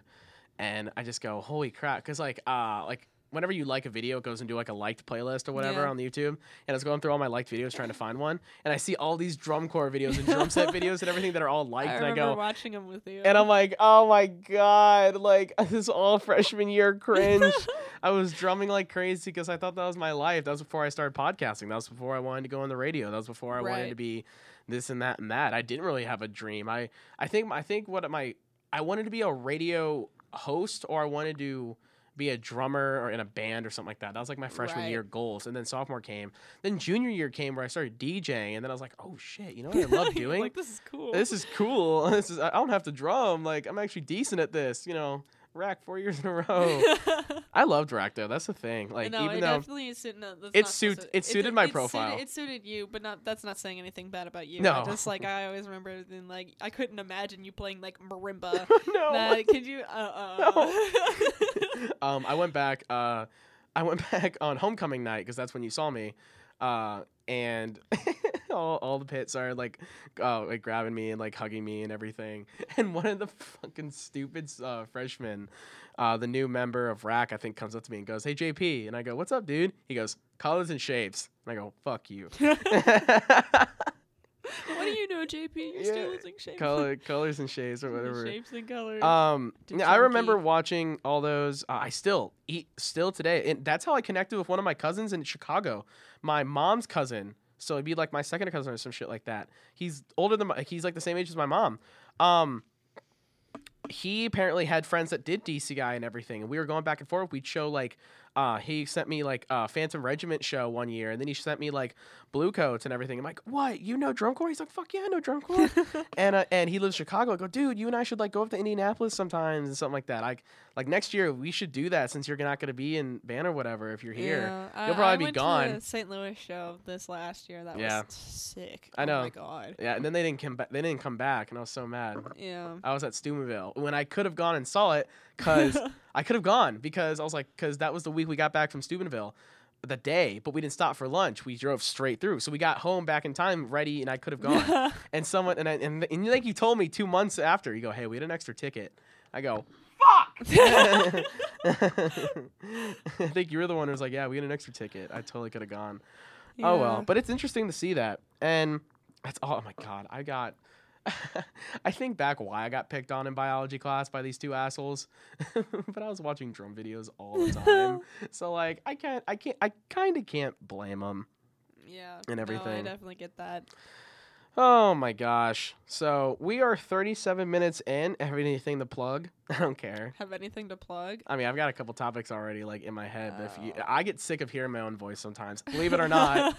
and I just go, holy crap, because like uh like whenever you like a video, it goes into like a liked playlist or whatever Yeah. on the YouTube, and I was going through all my liked videos trying to find one, and I see all these drum corps videos and drum set videos and everything that are all liked, I and I remember go. watching them with you. And I'm like, oh my god, like this is all freshman year cringe. I was drumming like crazy because I thought that was my life. That was before I started podcasting. That was before I wanted to go on the radio. That was before I wanted to be this and that and that. I didn't really have a dream. I I think I think what my I wanted to be a radio host or I wanted to be a drummer or in a band or something like that. That was like my freshman Right. year goals. And then sophomore came. Then junior year came where I started DJing and then I was like, "Oh shit, you know what I love doing? like this is cool. this is cool. This is I don't have to drum. Like I'm actually decent at this. You know, rack four years in a row. I loved rack though. That's the thing. Like no, even it though definitely is no, It suit- to- it suited my suited- profile. It suited you, but not. That's not saying anything bad about you. No. I just like I always remember, then like I couldn't imagine you playing like marimba. no. That, could you? Uh, uh. um, I went back. Uh, I went back on homecoming night because that's when you saw me. Uh, and all, all the pits are like, uh, like grabbing me and like hugging me and everything. And one of the fucking stupid uh, freshmen, uh, the new member of RAC, I think, comes up to me and goes, "Hey JP," and I go, "What's up, dude?" He goes, "Colors and shapes." And I go, "Fuck you." what do you know, JP? You're Yeah, still losing shape. Color, colors and shades or whatever. Shapes and colors. Um, yeah, I remember watching all those. Uh, I still eat still today, and that's how I connected with one of my cousins in Chicago. My mom's cousin, so it'd be like my second cousin or some shit like that. He's older than my, he's like the same age as my mom. Um, he apparently had friends that did DCI and everything, and we were going back and forth. We'd show like, uh, he sent me like a Phantom Regiment show one year, and then he sent me like Bluecoats and everything. I'm like, what? You know drum corps? He's like, fuck yeah, I know drum corps. and uh, and he lives in Chicago. I go, dude, you and I should like go up to Indianapolis sometimes and something like that. Like like next year we should do that since you're not going to be in band or whatever if you're here. Yeah, You'll probably I be went gone. To the St. Louis show this last year. That Yeah. was sick. I Oh know. my god. Yeah, and then they didn't come back. They didn't come back, and I was so mad. Yeah. I was at Steubenville when I could have gone and saw it because I could have gone because I was like because that was the week we got back from Steubenville, the day, but we didn't stop for lunch. We drove straight through, so we got home back in time, ready, and I could have gone. and someone and I, and and like you told me two months after, you go, hey, we had an extra ticket. I go, fuck. I think you were the one who was like, yeah, we had an extra ticket. I totally could have gone. Oh well, but it's interesting to see that, and that's oh my god, I got. I think back why I got picked on in biology class by these two assholes, but I was watching drum videos all the time, so like I can't, I can't, I kind of can't blame them. Yeah. and No, I definitely get that. Oh my gosh! So we are 37 minutes in. Have anything to plug? I don't care. Have anything to plug? I mean, I've got a couple topics already like in my head. But if you, Oh. I get sick of hearing my own voice sometimes. Believe it or not,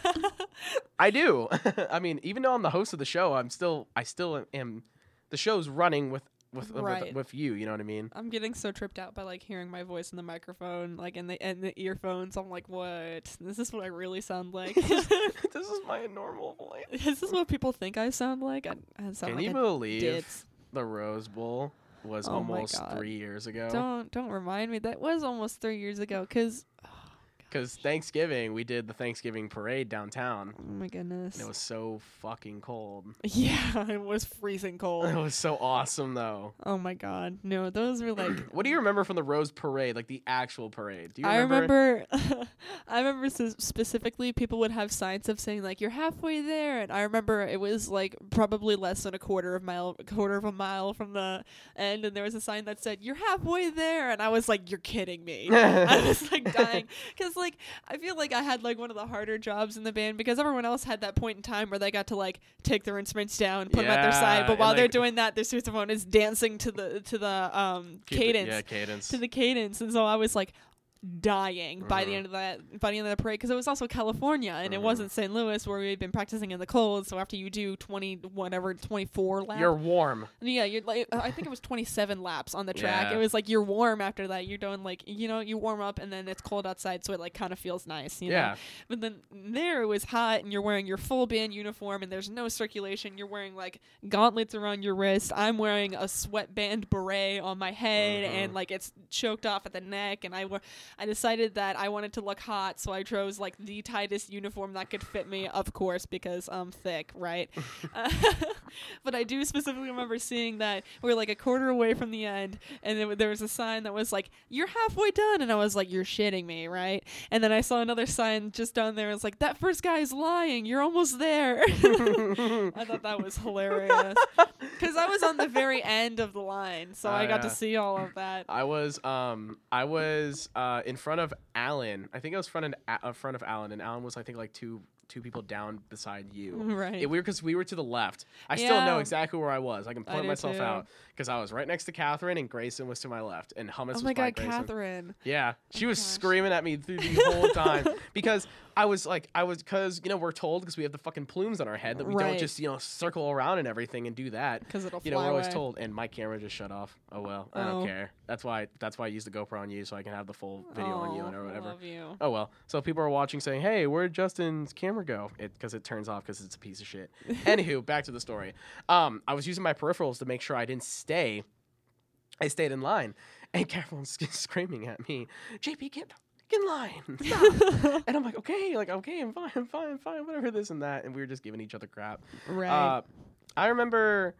I do. I mean, even though I'm the host of the show, I'm still I still am the show's running with Uh, with Right. with, with you, you know what I mean? I'm getting so tripped out by like hearing my voice in the microphone, like in the in the earphones. I'm like, what? This is what I really sound like. this is my normal voice. This is what people think I sound like? I, I sound Can like you believe the Rose Bowl was Oh almost 3 years ago? Don't don't remind me. That was almost three years ago. Cause Cuz Thanksgiving, we did the Thanksgiving parade downtown. oh my goodness. And it was so fucking cold. yeah, it was freezing cold. It was so awesome though. oh my god. No, those were like What do you remember from the Rose Parade, like the actual parade? Do you remember? I remember? I remember s- specifically people would have signs of saying like you're halfway there, and I remember it was like probably less than a quarter of mile, quarter of a mile from the end, and there was a sign that said you're halfway there, and I was like, you're kidding me. I was like dying because like I feel like I had like one of the harder jobs in the band because everyone else had that point in time where they got to like take their instruments down, put them at their side, but while they're doing that, their sousaphone is dancing to the to the um Keep it- cadence yeah, cadence. to the cadence, and so I was like, dying by the Mhm. end of that by the end of the parade because it was also California and it Mhm. wasn't St. Louis where we'd been practicing in the cold. So after you do twenty whatever twenty four laps, You're warm. yeah, you're like I think it was 27 laps on the track. Yeah. It was like you're warm after that. You're doing like you know you warm up and then it's cold outside, so it like kind of feels nice. You know? Yeah. But then there it was hot and you're wearing your full band uniform and there's no circulation. You're wearing like gauntlets around your wrist. I'm wearing a sweatband beret on my head Mhm. and like it's choked off at the neck. And I wa- I decided that I wanted to look hot, so I chose like the tightest uniform that could fit me, of course, because I'm thick, right? Uh, but I do specifically remember seeing that we are like a quarter away from the end, and it, there was a sign that was like, "You're halfway done," and I was like, "You're shitting me, right?" And then I saw another sign just down there. It's like, "That first guy is lying. You're almost there." I thought that was hilarious because I was on the very end of the line, so Oh, I got to see all of that. I was um I was uh in front of Alan. I think I was front A- uh, front of Alan, and Alan was I think like two two people down beside you. Right. It weird because we were to the left. I still know exactly where I was. I can point myself too. out because I was right next to Catherine and Grayson was to my left and Hummus oh was my god, Grayson. Catherine. Yeah, she Oh was gosh. screaming at me through the whole time because I was like, I was because you know we're told because we have the fucking plumes on our head that we don't just you know circle around and everything and do that. Because it'll You know we're always away. told, and my camera just shut off. Oh well, I Oh. don't care. That's why that's why I use the GoPro on you so I can have the full video on you and Oh, or whatever. Love you. Oh well. So people are watching saying, "Hey, where'd Justin's camera go?" It because it turns off because it's a piece of shit. Anywho, back to the story. Um, I was using my peripherals to make sure I didn't stay. I stayed in line, and Carolyn's screaming at me, "JP, get in line!" Stop." and I'm like, "Okay, like okay, I'm fine, I'm fine, I'm fine, whatever this and that." And we were just giving each other crap. right. Uh, I remember.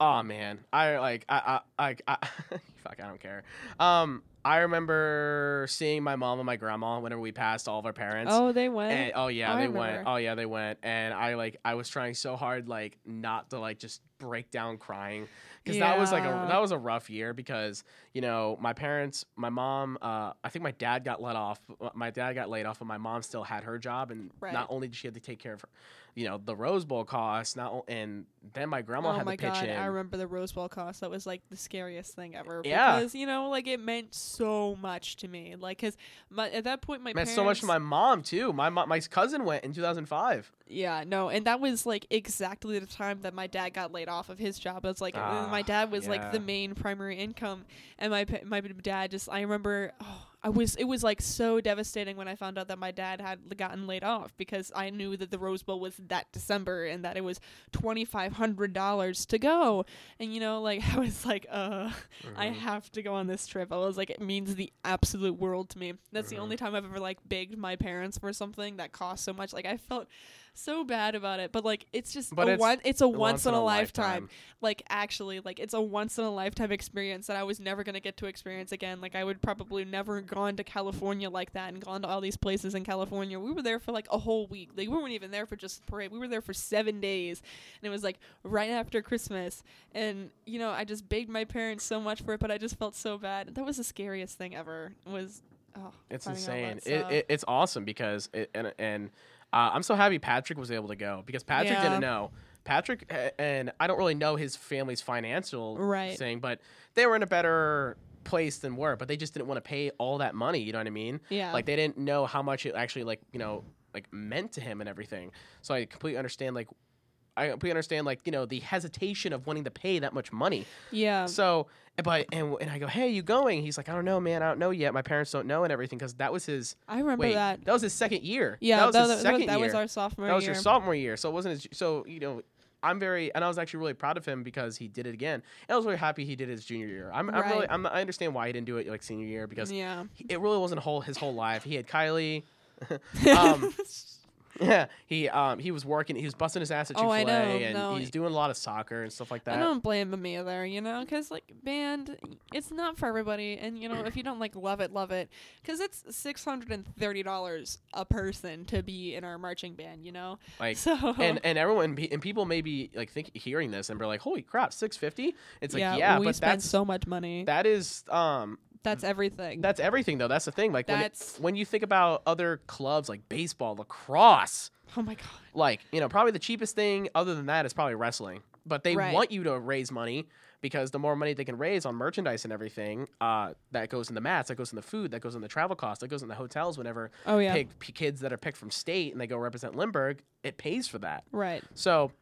Oh man, I like I I I, I fuck. I don't care. Um, I remember seeing my mom and my grandma whenever we passed all of our parents. oh, they went. And, oh yeah, I they went. Oh yeah, they went. And I like I was trying so hard like not to like just break down crying because that was like a that was a rough year because you know my parents, my mom, uh, I think my dad got let off. My dad got laid off, but my mom still had her job, and Right. not only did she have to take care of, her, you know, the Rose Bowl costs, not and then my grandma oh had my to pitch god, in. I remember the Rose Bowl cost. That was like the scariest thing ever. Yeah. Because you know, like it meant so much to me. Like, cause my at that point my It meant parents. so much to my mom too. My mo- my cousin went in 2005. Yeah, no, and that was like exactly the time that my dad got laid off of his job. It was like uh, Ah, my dad was like the main primary income, and my my dad just I remember oh I was it was like so devastating when I found out that my dad had gotten laid off because I knew that the Rose Bowl was that December and that it was twenty five hundred dollars to go, and you know like I was like uh I Mhm. have to go on this trip. I was like, it means the absolute world to me. That's the only time I've ever like begged my parents for something that cost so much. Like I felt so bad about it, but like it's just But a it's one. It's a once, in a lifetime. lifetime. Like actually, like it's a once in a lifetime experience that I was never gonna get to experience again. Like I would probably never gone to California like that and gone to all these places in California. We were there for like a whole week. Like we weren't even there for just parade. We were there for seven days, and it was like right after Christmas. And you know, I just begged my parents so much for it, but I just felt so bad. That was the scariest thing ever. Was oh, It's insane. It, it, it's awesome because it, and and uh, I'm so happy Patrick was able to go because Patrick Yeah. didn't know. Patrick and I don't really know his family's financial Right. thing, but they were in a better place than we're. But they just didn't want to pay all that money. You know what I mean? yeah. Like they didn't know how much it actually like you know like meant to him and everything. So I completely understand like. I completely understand, like you know, the hesitation of wanting to pay that much money. yeah. So, but and and I go, hey, you going? He's like, I don't know, man. I don't know yet. My parents don't know and everything because that was his. I remember Wait, that. that was his second year. Yeah, that was his that, second that year. was our sophomore that was year. your sophomore year. So it wasn't his. So you know, I'm very and I was actually really proud of him because he did it again. And I was really happy he did his junior year. I'm, I'm really I'm, I understand why he didn't do it like senior year because yeah. he, it really wasn't whole his whole life. He had Kylie. um, yeah, he um he was working. He was busting his ass at Chick Oh, Fil I A, know, and no. he's doing a lot of soccer and stuff like that. I that. don't blame him either, you know, because like band, it's not for everybody, and you know if you don't like love it, love it, because it's six hundred and thirty dollars a person to be in our marching band, you know. Like So and and everyone and people may be like think hearing this and be like, holy crap, six fifty. It's like yeah, yeah, we but spend that's so much money. that is um That's everything. that's everything though. That's the thing. Like when, it- when you think about other clubs like baseball, lacrosse, oh my god. like you know probably the cheapest thing other than that is probably wrestling. but they Right. want you to raise money because the more money they can raise on merchandise and everything, uh, that goes in the mats, that goes in the food, that goes in the travel costs, that goes in the hotels. Whenever Oh yeah. pick p- kids that are picked from state and they go represent Lindbergh, it pays for that. Right. So.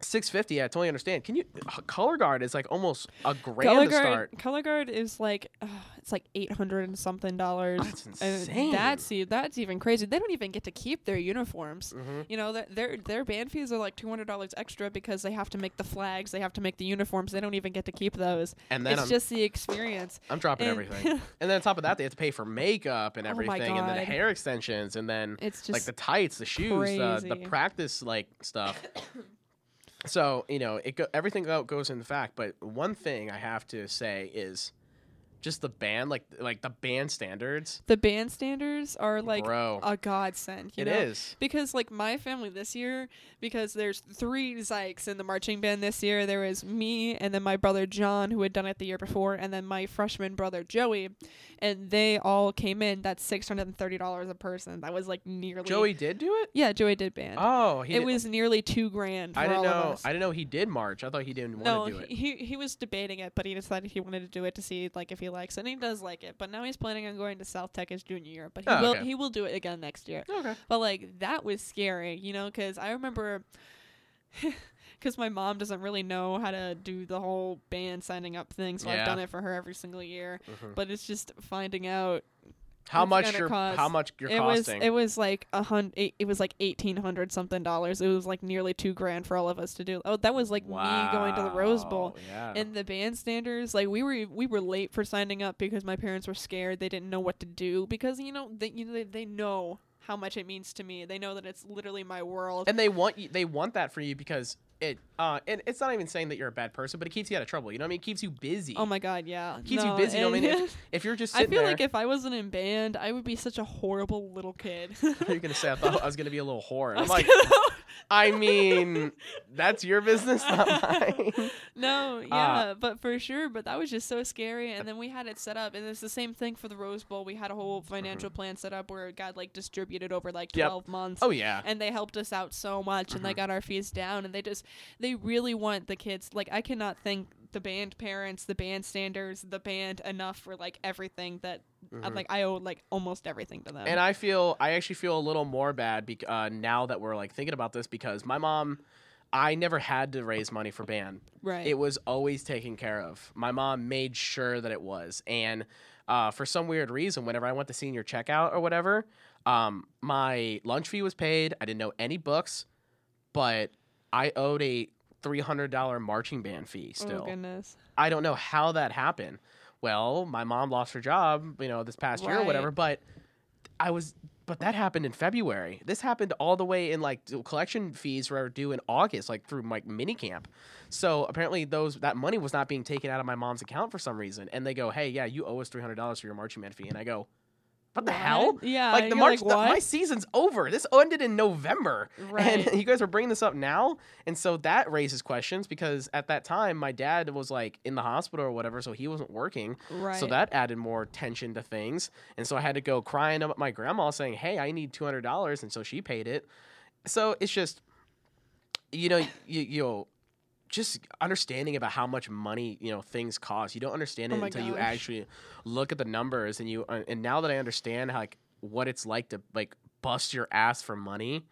650 I totally understand. Can you color guard is like almost a grand Color to guard, start. color guard is like uh, it's like eight hundred and something dollars. That's And insane. that's e- that's even crazy. They don't even get to keep their uniforms. Mhm. You know, their their their band fees are like two hundred dollars extra because they have to make the flags, they have to make the uniforms. They don't even get to keep those. And then it's I'm, just the experience. I'm dropping and- everything. And then on top of that, they have to pay for makeup and Oh everything, and then the hair extensions, and then It's just like the tights, the shoes, the, the practice like stuff. so you know, it go, everything go, goes in fact. But one thing I have to say is just the band, like like the band standards, the band standards are like bro. a godsend. You It know? is. because like my family this year because there's three Zykes in the marching band this year. There was me and then my brother John who had done it the year before and then my freshman brother Joey and they all came in that's $630 a person. That was like nearly Joey did do it. Yeah, Joey did band. Oh, he it did- was nearly 2 grand for I didn't know. I didn't know he did march. I thought he didn't no, want to do it. he he was debating it, but he decided he wanted to do it to see like if he likes it. And he does like it, but now he's planning on going to South Tech his junior year. But he Oh, will okay. he will do it again next year. Okay. But like that was scary, you know, because I remember, because my mom doesn't really know how to do the whole band signing up thing, so Yeah. I've done it for her every single year. Mhm. But it's just finding out How much you're cost- how much you're it costing? was it was like a hundred it was like eighteen hundred something dollars. It was like nearly two grand for all of us to do. Oh, that was like me going to the Rose Bowl. Yeah. And the bandstanders, like we were, we were late for signing up because my parents were scared. They didn't know what to do because you know they, you know, they, they know how much it means to me. They know that it's literally my world. and they want you, they want that for you because it uh and it's not even saying that you're a bad person, but it keeps you out of trouble. You know what I mean? It keeps you busy. oh my god, yeah, keeps you busy. You know what I mean? If, if you're just I feel there, like if I wasn't in band, I would be such a horrible little kid. you're gonna say I thought I was gonna be a little whore. I'm like, I mean, that's your business, not mine. no, Uh, yeah, but for sure. But that was just so scary. And then we had it set up, and it's the same thing for the Rose Bowl. We had a whole financial plan set up where it got like distributed over like Mm-hmm. Yep. twelve months. oh yeah. and they helped us out so much and they Mm-hmm. got our fees down and they just they really want the kids like i cannot thank the band parents the band standards the band enough for like everything that I'm like i owe like almost everything to them Mm-hmm. And I feel I actually feel a little more bad bec- uh, now that we're like thinking about this because my mom, I never had to raise money for band. right It was always taken care of. My mom made sure that it was. And uh, for some weird reason, whenever I went to senior checkout or whatever, um, my lunch fee was paid. I didn't know any books, but I owed a three hundred dollar marching band fee oh, still. oh goodness I don't know how that happened. Well, my mom lost her job, you know, this past year or whatever, but I was but that happened in February. This happened all the way in like collection fees were due in August, like through like mini camp. So apparently those that money was not being taken out of my mom's account for some reason. And they go, Hey, yeah, you owe us three hundred dollars for your marching band fee. And I go, What the hell? Yeah Like the March, like, the- my season's over. This ended in November, Right. and you guys are bringing this up now, and so that raises questions because at that time my dad was like in the hospital or whatever, so he wasn't working, right so that added more tension to things, and so I had to go crying up at my grandma saying, "Hey, I need two hundred dollars," and so she paid it. So it's just, you know, you you know, just understanding about how much money you know things cost. You don't understand Oh it my until you actually look at the numbers and you uh, and now that I understand how like what it's like to like bust your ass for money,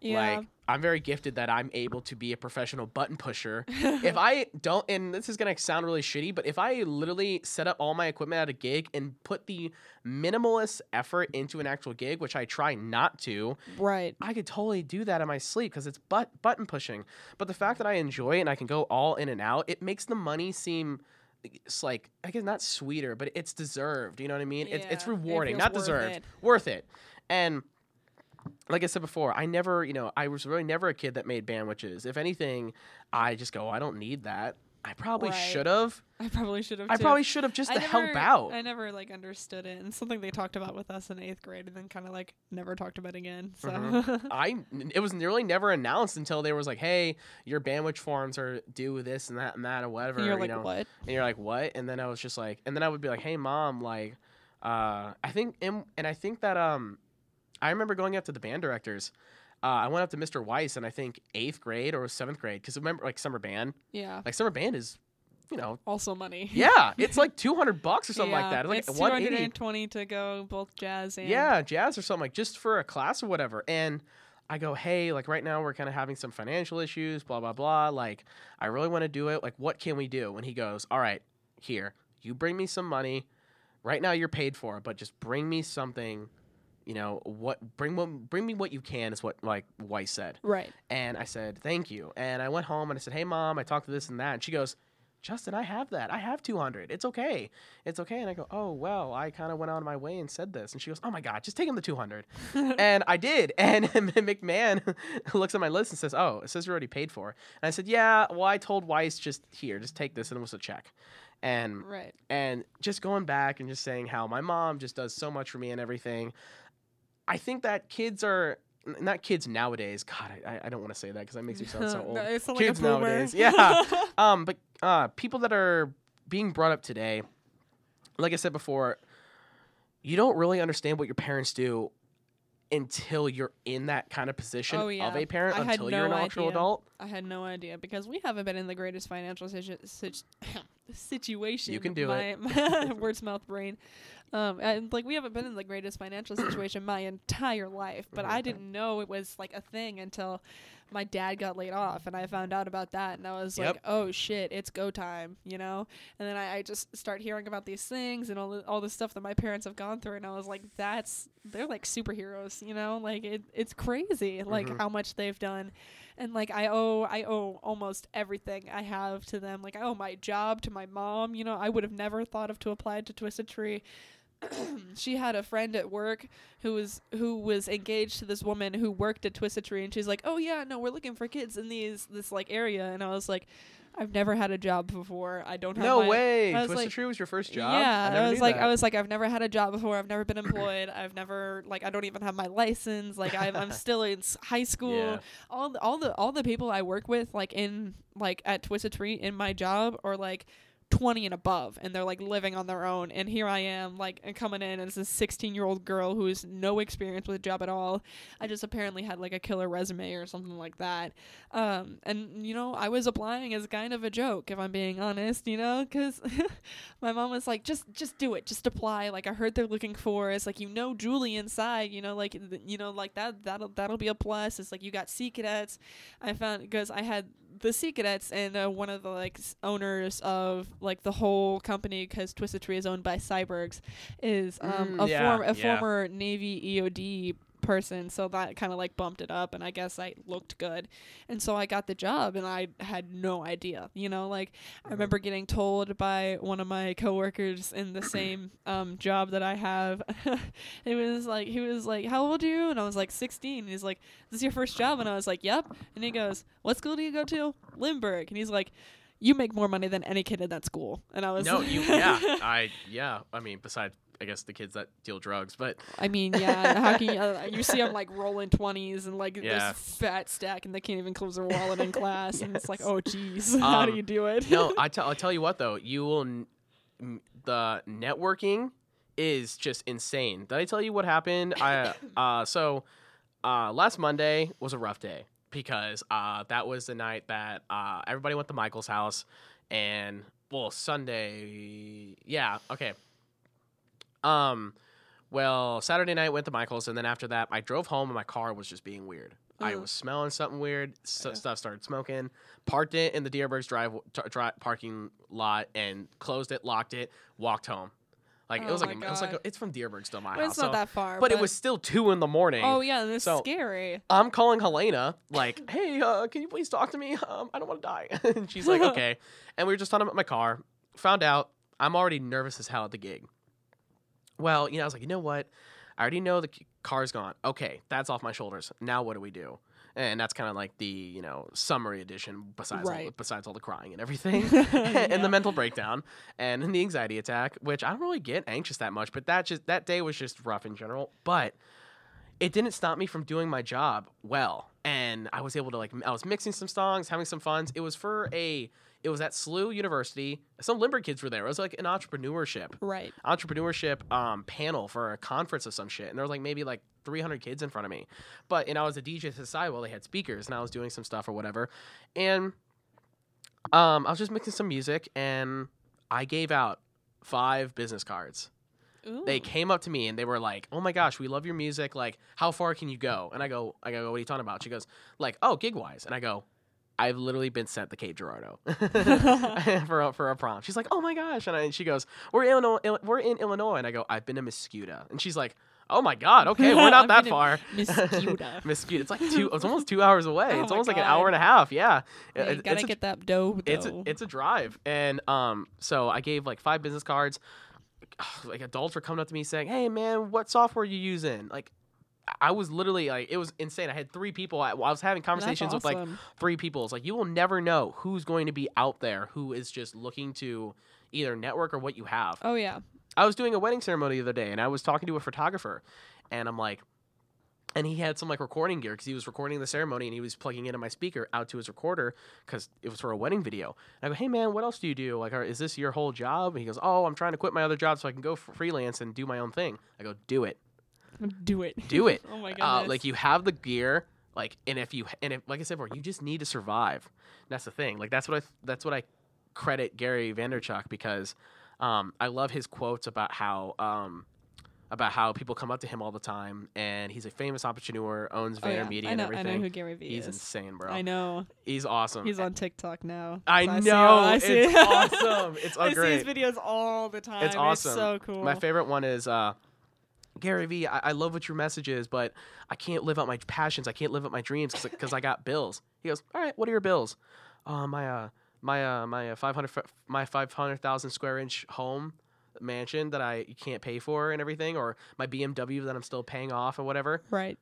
yeah like I'm very gifted that I'm able to be a professional button pusher. if I don't, and this is gonna sound really shitty, but if I literally set up all my equipment at a gig and put the minimalist effort into an actual gig, which I try not to, right I could totally do that in my sleep because it's butt button pushing. But the fact that I enjoy it and I can go all in and out, it makes the money seem it's like I guess not sweeter, but it's deserved. You know what I mean? It's it's Yeah, it rewarding, feels not deserved, it. worth it. And like I said before, I never, you know, I was really never a kid that made bandwiches. If anything, I just go, I don't need that. I probably Right. should have. i probably should have I too. probably should have just I to help out. I never like understood it, and something they talked about with us in eighth grade, and then kind of like never talked about again. So Mhm. I it was really never announced until there was like, hey, your bandwich forms are due this and that and that or whatever. and you're you like, know? what? And you're like, what? And then I was just like, and then I would be like, hey, mom, like, uh, I think, and, and I think that, um, I remember going up to the band directors. uh, I went up to Mr. Weiss in I think eighth grade or seventh grade because remember like summer band, Yeah. like summer band is, you know, Also money. yeah, it's like two hundred bucks or something like Yeah, that. Like it's one eighty. 220 to go both jazz and Yeah, jazz or something like just for a class or whatever. And I go, hey, like right now we're kind of having some financial issues, blah blah blah. Like I really want to do it. Like what can we do? And he goes, all right, here, you bring me some money. Right now you're paid for, but just bring me something. You know what? Bring what? Bring me what you can is what like Weiss said. Right. And I said, thank you. And I went home and I said, hey, mom, I talked to this and that. And she goes, Justin, I have that. I have 200. It's okay. It's okay. And I go, oh, well, I kind of went out of my way and said this. And she goes, oh my God, just take him the 200. and I did. And McMahon looks at my list and says, oh, it says you're already paid for. And I said, yeah, well, I told Weiss just here, just take this. And it was a check. And right. and just going back and just saying how my mom just does so much for me and everything. I think that kids are not kids nowadays. God, I, I- don't want to say that because that makes me sound so old. No, sound like kids nowadays, yeah. um, but uh, people that are being brought up today, like I said before, you don't really understand what your parents do until you're in that kind of position Oh, yeah. of a parent, I until you're an no actual idea. adult. I had no idea because we haven't been in the greatest financial situ- situ- You can do my, it. My words, mouth, brain. Um, and like we haven't been in the greatest financial situation my entire life, but I didn't know it was like a thing until my dad got laid off, and I found out about that, and I was like, "Oh shit, it's go time," you know. And then I, I just start hearing about these things and all the all the stuff that my parents have gone through, and I was like, "That's they're like superheroes," you know. Like it, it's crazy, like Mhm. how much they've done and like I owe I owe almost everything I have to them. Like I owe my job to my mom. You know, I would have never thought of to apply to Twisted Tree. she had a friend at work who was who was engaged to this woman who worked at Twisted Tree, and she's like, "Oh yeah, no, we're looking for kids in these this like area." And I was like, "I've never had a job before. I don't have No my- way. I was Twisted like- Tree was your first job? yeah, never I, was like, that. I was like, I've never had a job before. I've never been employed. I've never like, I don't even have my license. Like, I'm, I'm still in s- high school. Yeah. All the, all the all the people I work with, like in like at Twisted Tree in my job, are like. 20 and above and they're like living on their own and here I am like and coming in as a 16 year old girl who has no experience with a job at all. I just apparently had like a killer resume or something like that. Um and you know I was applying as kind of a joke if I'm being honest you know cuz my mom was like just just do it just apply like I heard they're looking for it's like you know Julie inside you know like th- you know like that that'll that'll be a plus it's like you got Sea Cadets. I found because I had the Sea Cadets and uh, one of the like s- owners of like the whole company because Twisted Tree is owned by Cybergs is um, Mm, a, yeah, form, a yeah. former Navy EOD person so that kind of like bumped it up and I guess I looked good. And so I got the job and I had no idea you know like I Mhm. remember getting told by one of my coworkers in the same um, job that I have. It was like he was like how old are you? And I was like 16 and he's like this is your first job? And I was like yep. And he goes what school do you go to? Lindbergh. And he's like you make more money than any kid in that school. And I was No, you yeah. I yeah. I mean, besides I guess the kids that deal drugs, but I mean, yeah. How can you, uh, you see them like rolling twenties and like Yeah. this fat stack, and they can't even close their wallet in class, and it's like, Yes. oh, jeez, how do Um, you do it? no, I tell I'll tell you what though, you will n- m- the networking is just insane. Did I tell you what happened? I uh so uh last Monday was a rough day because uh that was the night that uh everybody went to Michael's house and well Sunday yeah, okay. Um well, Saturday night went to Michael's, and then after that, I drove home, and my car was just being weird. I Mm. was smelling something weird. s Yeah. Stuff started smoking. Parked it in the Dierbergs drive t- dri- parking lot and closed it, locked it, walked home. Like it Oh was like my it was like God. it's from Dierbergs to my Well, house, it's not so- that far, but, it was still two in the morning. Oh yeah, this So- scary. I'm calling Helena, like, hey, uh, can you please talk to me? Um, I don't want to die. and she's like, okay. And we were just talking about my car. Found out I'm already nervous as hell at the gig. Well, you know, I was like, you know what? I already know the car's gone. Okay, that's off my shoulders. Now what do we do? And that's kind of like the you know summary edition. Besides all, Right. besides all the crying and everything, Yeah. and the mental breakdown, and the anxiety attack, which I don't really get anxious that much. But that just that day was just rough in general. But it didn't stop me from doing my job well and i was able to like i was mixing some songs having some fun it was for a it was at SLU University. Some Lindbergh kids were there. It was like an entrepreneurship Right. entrepreneurship um, panel for a conference of some shit, and there was like maybe like 300 kids in front of me. But and I was a DJ to the side while they had speakers, and I was doing some stuff or whatever, and um, I was just mixing some music, and I gave out five business cards. They came up to me and they were like, "Oh my gosh, we love your music. Like, how far can you go?" And I go, "I go, what are you talking about?" She goes, "Like, oh, gig wise." And I go, "I've literally been sent the Cape Girardeau for a, for a prom." She's like, "Oh my gosh!" And, I, and she goes, "We're in Illinois, we're in Illinois." And I go, "I've been to Mascoutah." And she's like, "Oh my god, okay, we're not that far." Mascoutah. Mascoutah. It's like two. It's almost two hours away. Oh it's almost like an hour and a half. Yeah, Yeah, It- gotta a- get that dough. it's a, it's a drive and um so i gave like five business cards like adults were coming up to me saying hey man what software are you using like I was literally like, it was insane. I had three people. I, I was having conversations with like three people. It's like you will never know who's going to be out there who is just looking to either network or what you have. Oh yeah. I was doing a wedding ceremony the other day, and I was talking to a photographer, and I'm like, and he had some like recording gear because he was recording the ceremony, and he was plugging into my speaker out to his recorder because it was for a wedding video. And I go, hey man, what else do you do? Like, are, is this your whole job? And he goes, oh, I'm trying to quit my other job so I can go freelance and do my own thing. I go, do it, Do it. do it. oh my uh, like you have the gear like and if you and if like i said before you just need to survive that's the thing like that's what i that's what i credit gary vaynerchuk because um, i love his quotes about how um, about how people come up to him all the time and he's a famous entrepreneur owns oh, yeah. VaynerMedia I and know. everything I know who Gary Vee he's is. insane bro I know. he's awesome He's on TikTok now. i so know see, I see, it's awesome it's I see great his videos all the time. It's awesome. so cool. My favorite one is uh, Gary Vee. I, I love what your message is, but I can't live out my passions. I can't live out my dreams because I got bills. He goes, all right, what are your bills? Uh, my uh, my uh, my uh, five hundred my five hundred thousand square inch home mansion that I can't pay for and everything, or my BMW that I'm still paying off or whatever. Right.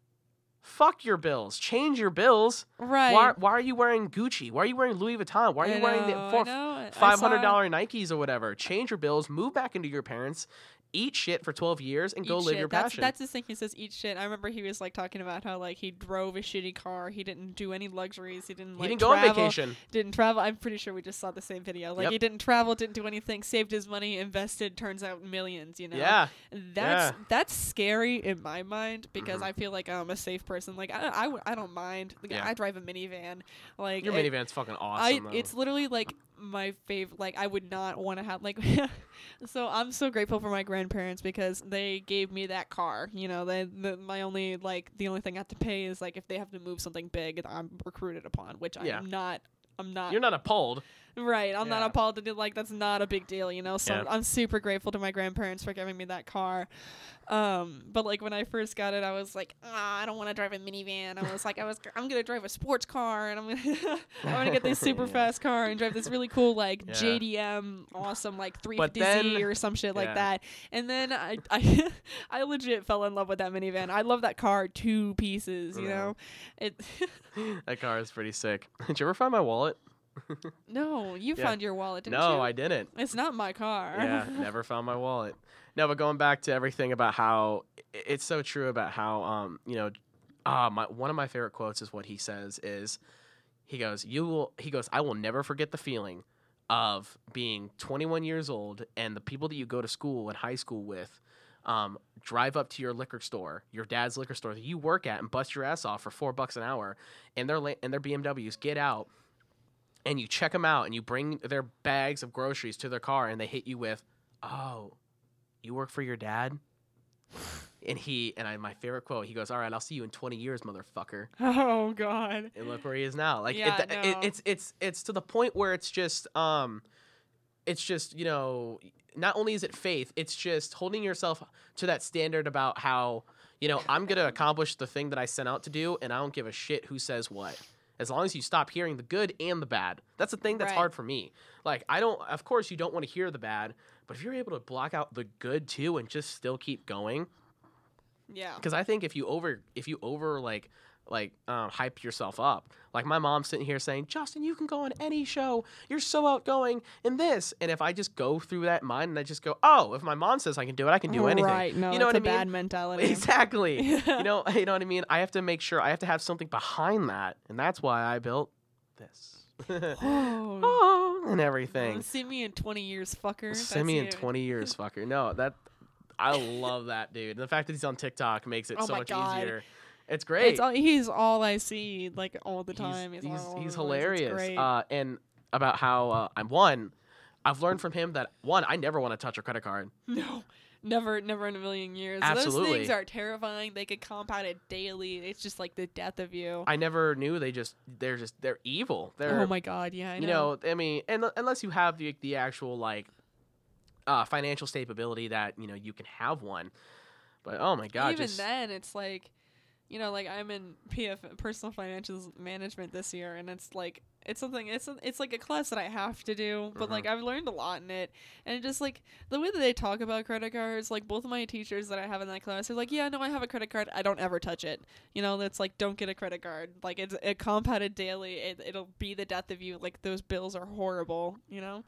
Fuck your bills. Change your bills. Right. Why, why are you wearing Gucci? Why are you wearing Louis Vuitton? Why are I you wearing the four, know. I- I five hundred saw Nikes or whatever. Change your bills, move back into your parents, eat shit for twelve years, and go eat live shit. your that's, passion. That's his thing. He says eat shit. I remember he was like talking about how like he drove a shitty car. He didn't do any luxuries. He didn't. he didn't go on vacation. Didn't travel. I'm pretty sure we just saw the same video. Like Yep. he didn't travel. Didn't do anything. Saved his money. Invested. Turns out millions. You know. Yeah, That's Yeah. that's scary in my mind because Mhm. I feel like I'm a safe person. Like I I don't mind. Like, Yeah. I drive a minivan. Like your it- minivan's fucking I awesome. though. it's literally like my favorite. Like I would not want to have like. so I'm so grateful for my grandparents because they gave me that car. You know, they the, my only like the only thing I have to pay is like if they have to move something big I'm recruited upon, which Yeah. I'm not. I'm not You're not appalled. Right. I'm Yeah. not appalled to do like that's not a big deal, you know. So Yeah. I'm super grateful to my grandparents for giving me that car. Um, but like when I first got it, I was like, ah, I don't want to drive a minivan. I was like, I was, I'm gonna drive a sports car, and I'm gonna, I'm gonna get this super Yeah. fast car and drive this really cool like Yeah. JDM, awesome like 350Z or some shit like that. And then I, I, I legit fell in love with that minivan. I love that car two pieces. You Yeah. know, it. that car is pretty sick. Did you ever find my wallet? no, you Yeah. found your wallet, didn't no, you? No, I didn't. It's not my car. Yeah, never found my wallet. No, but going back to everything about how it's so true about how um you know, uh my one of my favorite quotes is what he says is, he goes you will he goes I will never forget the feeling of being 21 years old and the people that you go to school and high school with. Um, drive up to your liquor store, your dad's liquor store that you work at, and bust your ass off for four bucks an hour, and their la- and their BMWs. Get out, and you check them out, and you bring their bags of groceries to their car, and they hit you with, "Oh, you work for your dad?" And he and I, my favorite quote, he goes, "All right, I'll see you in 20 years, motherfucker." Oh God. And look where he is now. Like Yeah, it, it, it's it's it's to the point where it's just um, it's just you know, not only is it faith, it's just holding yourself to that standard about how you know I'm gonna accomplish the thing that I sent out to do, and I don't give a shit who says what. As long as you stop hearing the good and the bad, that's the thing that's Right. hard for me. Like I don't, of course, you don't want to hear the bad, but if you're able to block out the good too and just still keep going, Yeah. because I think if you over if you over like like um, hype yourself up, like my mom's sitting here saying, Justin, you can go on any show. You're so outgoing in this. And if I just go through that mind and I just go, oh, if my mom says I can do it, I can do anything. Right. No, you know that's what I a mean? bad mentality. Exactly. you know, you know what I mean. I have to make sure I have to have something behind that, and that's why I built this. Whoa. oh, and everything. See me in 20 years, fucker. Send me in That's you. 20 years, fucker. No, that I love that dude. And the fact that he's on TikTok makes it Oh so much God. easier. It's great. It's all, he's all I see, like all the time. He's He's, he's. It's hilarious. Uh, and about how uh, I'm one. I've learned from him that one, I never want to touch a credit card. no, never, never in a million years. Absolutely. Those things are terrifying. They could compound it daily. It's just like the death of you. I never knew they just they're just they're evil. They're oh my god, yeah, I you know, I mean, and unless you have the the actual like uh, financial stability that you know you can have one. But oh my god, Even just then, it's like, you know, like I'm in PF personal financial management this year, and it's like it's something. It's a, it's like a class that I have to do, but Mm-hmm. like I've learned a lot in it, and it just like the way that they talk about credit cards, like both of my teachers that I have in that class are like, yeah, no, I have a credit card, I don't ever touch it. You know, that's like don't get a credit card. Like it's it compounded daily. It it'll be the death of you. Like those bills are horrible. You know,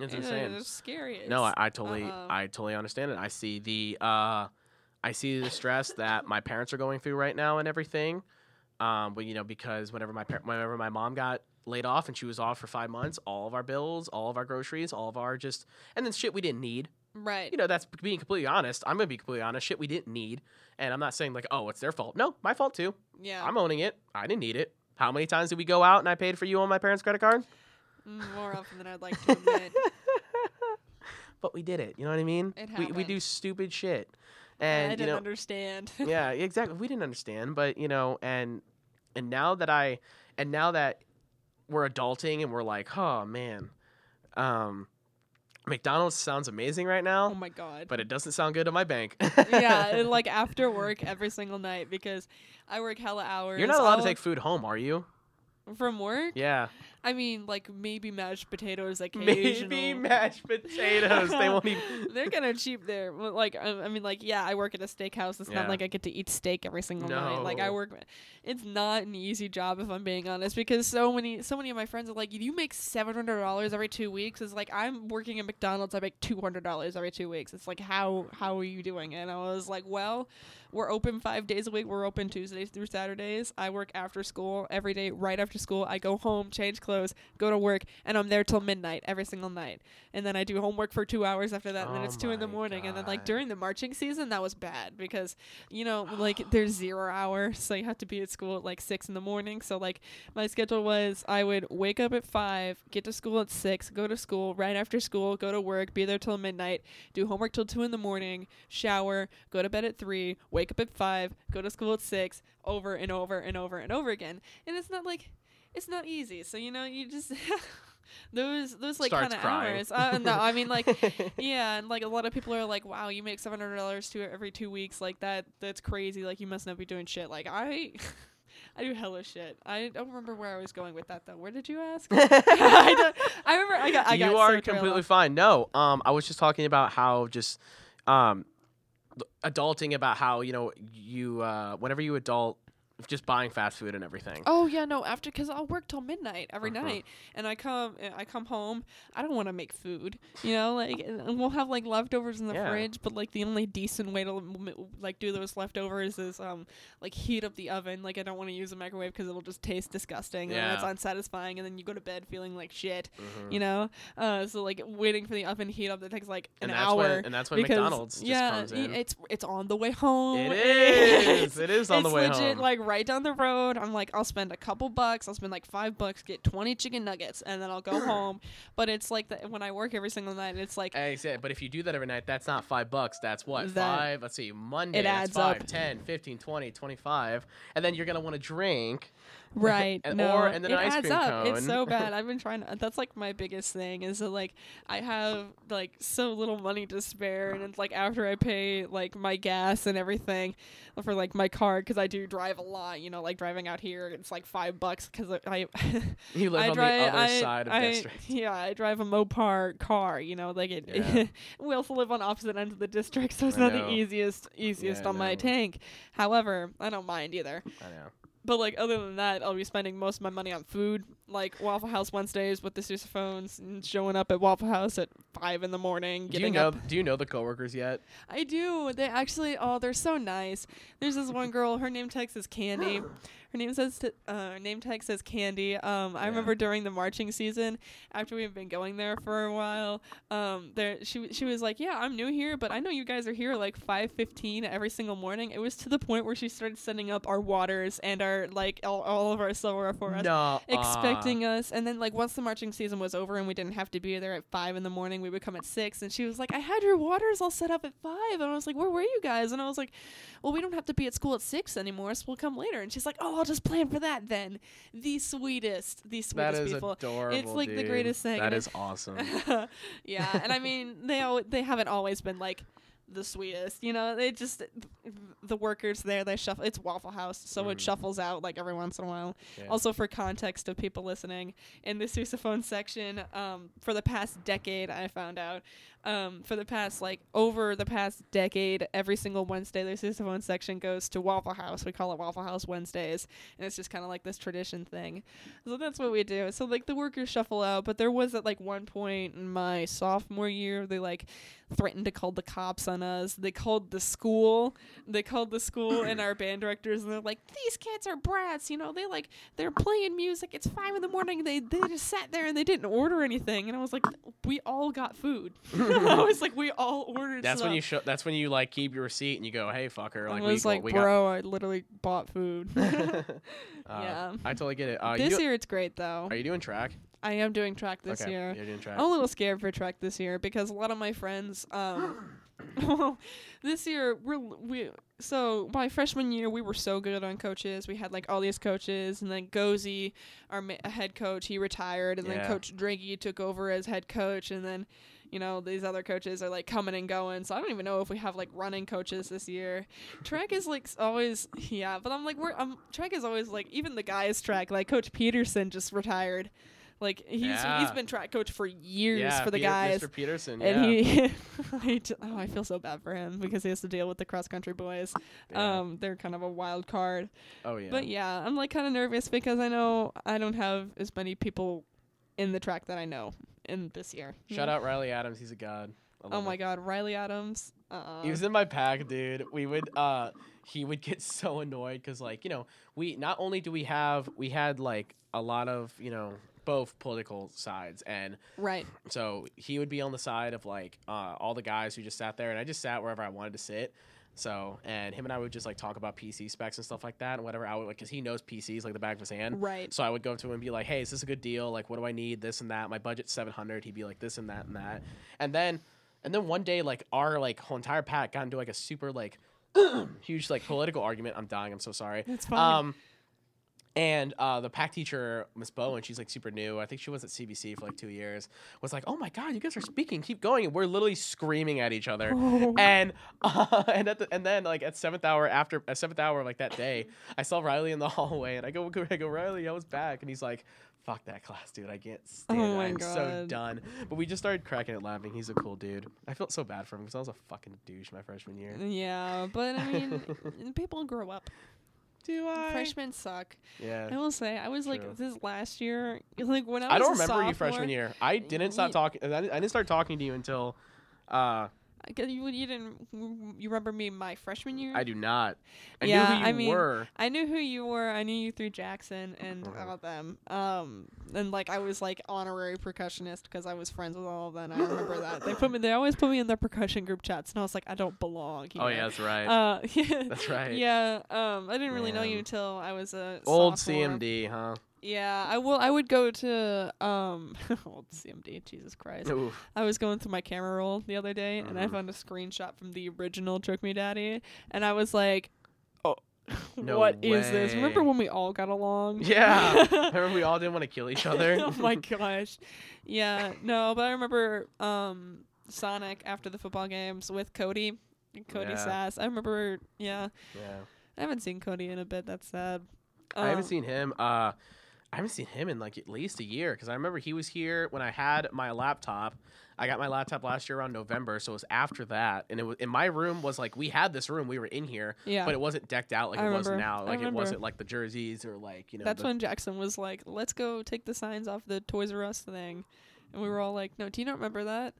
it's And insane. It's scary. No, I, I totally, uh-uh. I totally understand it. I see the, uh, I see the stress that my parents are going through right now and everything. Um, but you know, because whenever my par- whenever my mom got laid off and she was off for five months, all of our bills, all of our groceries, all of our just, and then shit we didn't need. right. You know, that's being completely honest. I'm gonna be completely honest. Shit we didn't need, and I'm not saying like, oh, it's their fault. No, my fault too. yeah. I'm owning it. I didn't need it. How many times did we go out and I paid for you on my parents' credit card? Mm, More often than I'd like to admit. but we did it. You know what I mean? It we we do stupid shit, I didn't you know, understand. yeah, exactly. We didn't understand, but you know, and and now that I and now that we're adulting and we're like, oh man, um, McDonald's sounds amazing right now. oh my god. but it doesn't sound good to my bank. yeah, and, like after work every single night because I work hella hours. You're not allowed to I'll- take food home, are you? from work. Yeah, I mean, like maybe mashed potatoes occasionally. maybe mashed potatoes. they won't even. They're kind of cheap there. Like I, I mean, like yeah, I work at a steakhouse. It's Yeah. not like I get to eat steak every single night. Like I work. It's not an easy job if I'm being honest, because so many, so many of my friends are like, you make seven hundred dollars every two weeks. It's like I'm working at McDonald's. I make two hundred dollars every two weeks. It's like how how are you doing? And I was like, well, we're open five days a week. We're open Tuesdays through Saturdays. I work after school every day. Right after school, I go home, change clothes, go to work, and I'm there till midnight every single night. And then I do homework for two hours after that, and then Oh it's two in the morning. And then like during the marching season, that was bad because you know like there's zero hour, so you have to be at school at like six in the morning. So like my schedule was I would wake up at five, get to school at six, go to school right after school, go to work, be there till midnight, do homework till two in the morning, shower, go to bed at three, wake up at five, go to school at six, over and over and over and over again. And it's not like it's not easy. So you know you just those those like kind of hours. Uh, no, I mean like yeah, and like a lot of people are like, "Wow, you make seven hundred dollars to every two weeks. Like that, that's crazy. Like you must not be doing shit." Like I, I do hella shit. I don't remember where I was going with that though. Where did you ask? I, I remember I got. I got you are so completely fine. No, um, I was just talking about how just, um, adulting about how you know you uh, whenever you adult, just buying fast food and everything. Oh yeah, no. After because I'll work till midnight every Uh-huh. night, and I come I come home. I don't want to make food, you know. Like and we'll have like leftovers in the Yeah. fridge, but like the only decent way to like do those leftovers is um like heat up the oven. Like I don't want to use a microwave because it'll just taste disgusting and it's unsatisfying, and then you go to bed feeling like shit, Mhm. you know. Uh, so like waiting for the oven to heat up that takes like an and hour. when and that's when because McDonald's just yeah, comes y- in. it's it's on the way home. It is. It is on the way legit home. like right down the road. I'm like, I'll spend a couple bucks. I'll spend like five bucks, get 20 chicken nuggets, and then I'll go home. But it's like that when I work every single night, it's like I said, but if you do that every night, that's not five bucks. That's what? That- five? Let's see. Monday, It that's adds five, up. 10, 15, 20, 25. And then you're going to want to drink. Right. And- no, or- and then it an adds up. It's so bad. I've been trying to. That's like my biggest thing is that like I have like so little money to spare, and it's like after I pay like my gas and everything for like my car because I do drive a lot. You know, like driving out here, it's like five bucks because I. You live I on drive, the other I, side of I, district. Yeah, I drive a Mopar car. You know, like it. Yeah. we also live on opposite ends of the district, so it's not know. the easiest easiest Yeah, on my tank. However, I don't mind either. I know. But like other than that, I'll be spending most of my money on food, like Waffle House Wednesdays with the sousaphones and showing up at Waffle House at five in the morning. Do you know? up. Do you know the coworkers yet? I do. They actually, oh, they're so nice. There's this one girl. Her name tag is Candy. Her name says t- uh, her name tag says Candy. Um, I Yeah. remember during the marching season, after we've been going there for a while, um, there she she was like, "Yeah, I'm new here, but I know you guys are here like 5:15 every single morning." It was to the point where she started setting up our waters and our like all, all of our silver for us No. expecting us and then like once the marching season was over and we didn't have to be there at five in the morning we would come at six and she was like i had your waters all set up at five and i was like where were you guys and i was like well we don't have to be at school at six anymore so we'll come later and she's like oh i'll just plan for that then the sweetest the sweetest is people adorable. like the greatest thing, That is awesome. yeah and i mean they al- they haven't always been like the sweetest you know they just the workers there they shuffle it's waffle house so it Mm. shuffles out like every once in a while Yeah. also, for context of people listening, in the sousaphone section, um, for the past decade, I found out, um, for the past like over the past decade, every single Wednesday, the sousaphone section goes to Waffle House. We call it Waffle House Wednesdays, and it's just kind of like this tradition thing. So that's what we do. So like the workers shuffle out, but there was at like one point in my sophomore year, they like threatened to call the cops on us. They called the school. They called the school and our band directors, and they're like, "These kids are brats. You know, they like they're playing music. It's five in the morning. They they just sat there and they didn't order anything." And I was like, "We all got food." I was like, "We all ordered." That's when you show. That's when you like keep your receipt and you go, "Hey, fucker!" Like I we, was like, we "Bro, I literally bought food." Uh, Yeah. I totally get it. Uh, this do- year it's great though. Are you doing track? I am doing track this okay. year. You're doing track. I'm a little scared for track this year because a lot of my friends, um, this year we're we so my freshman year we were so good on coaches. We had like all these coaches, and then Gozy, our ma- head coach, he retired, and Yeah. then Coach Driggy took over as head coach, and then. You know, these other coaches are like coming and going. So I don't even know if we have like running coaches this year. Track is like always, yeah, but I'm like, we're, um, track is always like, even the guys track, like Coach Peterson just retired. Like he's he's Yeah. been track coach for years yeah, for the Peter- guys. Mr. Peterson. And yeah. he, I j- oh, I feel so bad for him because he has to deal with the cross country boys. Yeah. Um, they're kind of a wild card. oh yeah. But yeah, I'm like kind of nervous because I know I don't have as many people in the track that I know in this year. Shout out Riley Adams. He's a god. I Oh my him. God, Riley Adams. Uh, He was in my pack, dude. We would uh he would get so annoyed cuz like, you know, we not only do we have we had like a lot of, you know, both political sides and right. so he would be on the side of like uh all the guys who just sat there and I just sat wherever I wanted to sit. So, and him and I would just like talk about PC specs and stuff like that and whatever I would like cuz he knows PCs like the back of his hand. Right. So I would go up to him and be like, "Hey, is this a good deal? Like, what do I need? This and that. My budget's seven hundred. He'd be like, "This and that and that." And then, and then one day, like our like whole entire pack got into like a super like huge like political argument. I'm dying. I'm so sorry. It's fine. Um, and uh, the pack teacher, Miss Bowen, she's like super new. I think she was at CBC for like two years. Was like, "Oh my god, you guys are speaking. Keep going." And we're literally screaming at each other. Oh. And uh, and at the, and then like at seventh hour after at seventh hour like that day, I saw Riley in the hallway, and I go I go Riley, I was back, and he's like. Fuck that class, dude. I can't stand Oh it. I'm so done. But we just started cracking it laughing. He's a cool dude. I felt so bad for him because I was a fucking douche my freshman year. yeah, but I mean, people grow up. Do I? Freshmen suck. Yeah. I will say, I was True. like this last year. Like when I was I don't remember you freshman year. I didn't stop talking. I didn't I didn't start talking to you until. Uh, You, you didn't. You remember me my freshman year? I do not. I Yeah, knew who you I mean, were. I knew who you were. I knew you through Jackson and Mhm. all of them. Um, and like I was like honorary percussionist because I was friends with all of them. I remember that they put me. They always put me in their percussion group chats, and I was like, I don't belong. Here. Oh yeah, that's right. Uh, yeah. That's right. Yeah. Um, I didn't really know you until I was a Old sophomore. CMD, huh? Yeah, I will. I would go to um old CMD. Jesus Christ. Oof. I was going through my camera roll the other day and I Mhm. found a screenshot from the original Choke Me Daddy and I was like, "Oh, No what is this?" Remember when we all got along? Yeah. Remember we all didn't want to kill each other. oh my gosh. Yeah, no, but I remember um Sonic after the football games with Cody. Cody Yeah. Sass. I remember yeah. yeah. I haven't seen Cody in a bit. That's sad. I haven't Um, seen him. Uh, I haven't seen him in like at least a year because I remember he was here when I had my laptop. I got my laptop last year around November, so it was after that, and it was in my room was like we had this room, we were in here, Yeah. but it wasn't decked out like I it was now. Like it wasn't like the jerseys or like you know. That's when Jackson was like, "Let's go take the signs off the Toys R Us thing," and we mm. were all like, "No, do you not remember that?"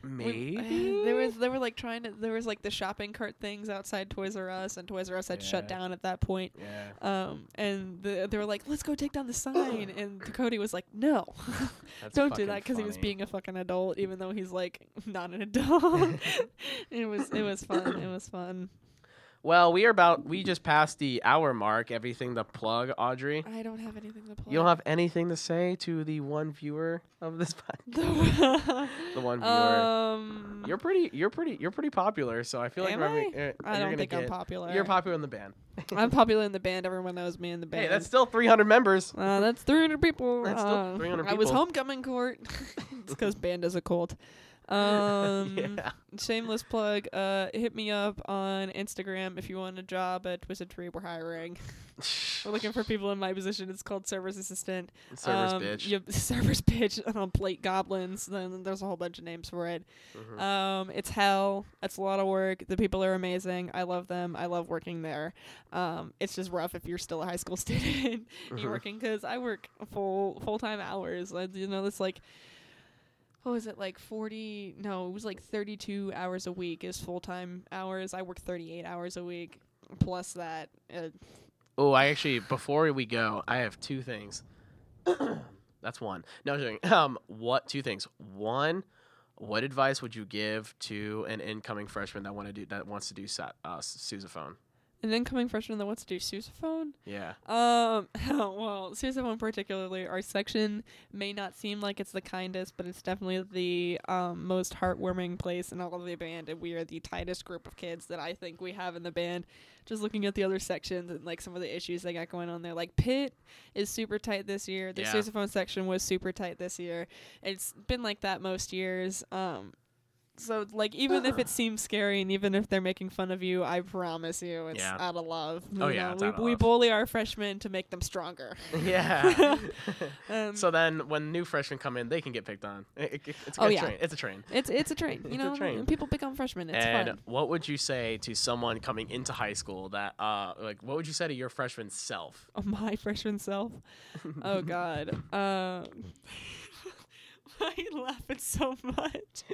Maybe? there was they were like trying to there was like the shopping cart things outside Toys R Us and Toys R Us had shut down at that point. Yeah, Um and the, they were like let's go take down the sign. And Cody was like no. Don't do that because he was being a fucking adult even though he's like not an adult. it was it was fun. It was fun. Well, we are about. We just passed the hour mark. Everything to plug, Audrey. I don't have anything to play. You don't have anything to say to the one viewer of this podcast. the one viewer. um you're pretty. You're pretty. You're pretty popular. So I feel like I? uh, I don't think I'm get- popular. You're popular in the band. I'm popular in the band. Everyone knows me in the band. Hey, that's still 300 members. Uh, that's 300 people. That's still Uh, 300 I was homecoming court. it's because band is a cult. Um, yeah. Shameless plug. Uh, hit me up on Instagram if you want a job at Twisted Tree. We're hiring. We're looking for people in my position. It's called service assistant. Service um, bitch. You, service bitch. Um, plate goblins. Then there's a whole bunch of names for it. Mhm. Um, it's hell. It's a lot of work. The people are amazing. I love them. I love working there. Um, it's just rough if you're still a high school student. Mhm. you're working because I work full full time hours. I, you know, it's like what was it like forty? No, it was like thirty two hours a week is full time hours. I work thirty eight hours a week plus that. Uh, Oh, I actually before we go, I have two things. That's one. No, I'm joking. Um, what two things? One, what advice would you give to an incoming freshman that want to do that wants to do sa- uh, sousaphone? An incoming freshman that wants to do sousaphone. Yeah. Um, well, sousaphone particularly, our section may not seem like it's the kindest, but it's definitely the um, most heartwarming place in all of the band, and we are the tightest group of kids that I think we have in the band. Just looking at the other sections and like some of the issues they got going on there, like pit is super tight this year. The Yeah. sousaphone section was super tight this year. It's been like that most years. Um. So like even if it seems scary and even if they're making fun of you, I promise you it's Yeah. out of love. Oh, You yeah, know, it's we out of we love. bully our freshmen to make them stronger. yeah. Um, so then, when new freshmen come in, they can get picked on. It- it- it's a Oh, good yeah. train. It's a train. it's it's a train, you It's a know. train. and People pick on freshmen. It's and fun. what would you say to someone coming into high school that, uh, like, what would you say to your freshman self? Oh, my freshman self. Oh God. Um, why are you laughing so much?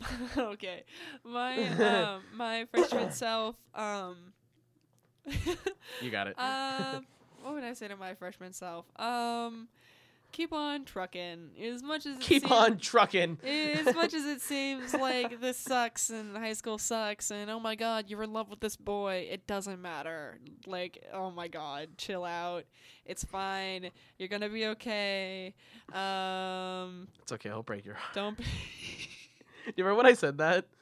okay, my um my freshman self um. You got it. um, what would I say to my freshman self? Um, keep on trucking. As much as it Keep seems- on trucking. as much as it seems like this sucks and high school sucks and oh my god you're in love with this boy it doesn't matter like oh my god chill out it's fine you're gonna be okay um It's okay. I'll break your heart. don't be Do you remember when I said that?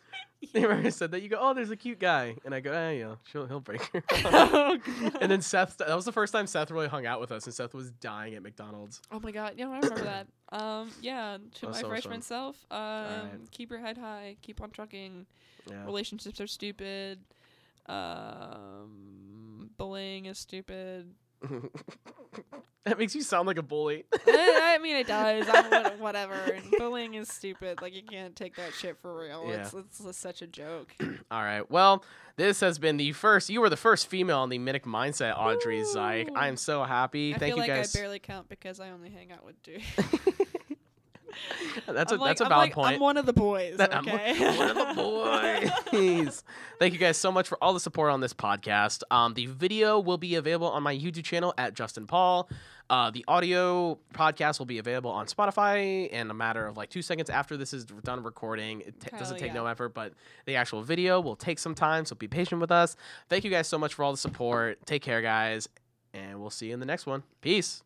You remember I said that? You go, oh, there's a cute guy, and I go, ah, yeah, she'll, he'll break her. oh, and then Seth. That was the first time Seth really hung out with us, and Seth was dying at McDonald's. oh my god yeah i remember that um yeah to my so freshman self um Alright. keep your head high keep on trucking Yeah. relationships are stupid um bullying is stupid that makes you sound like a bully. I, I mean, it does. I'm whatever. And bullying is stupid. Like you can't take that shit for real. Yeah. It's, it's just such a joke. All right. Well, this has been the first. You were the first female on the Minnich Mindset, Audrey Zyk. Woo. I'm so happy. I Thank feel you like guys. I barely count because I only hang out with dudes. that's a I'm like, that's a I'm valid like, point. I'm one of the boys. That- I'm okay. one of the boys. Thank you guys so much for all the support on this podcast. Um, the video will be available on my YouTube channel at Justin Paul. Uh, the audio podcast will be available on Spotify in a matter of like two seconds after this is done recording. It Hell doesn't take yeah. no effort, but the actual video will take some time, so be patient with us. Thank you guys so much for all the support. Take care, guys, and we'll see you in the next one. Peace.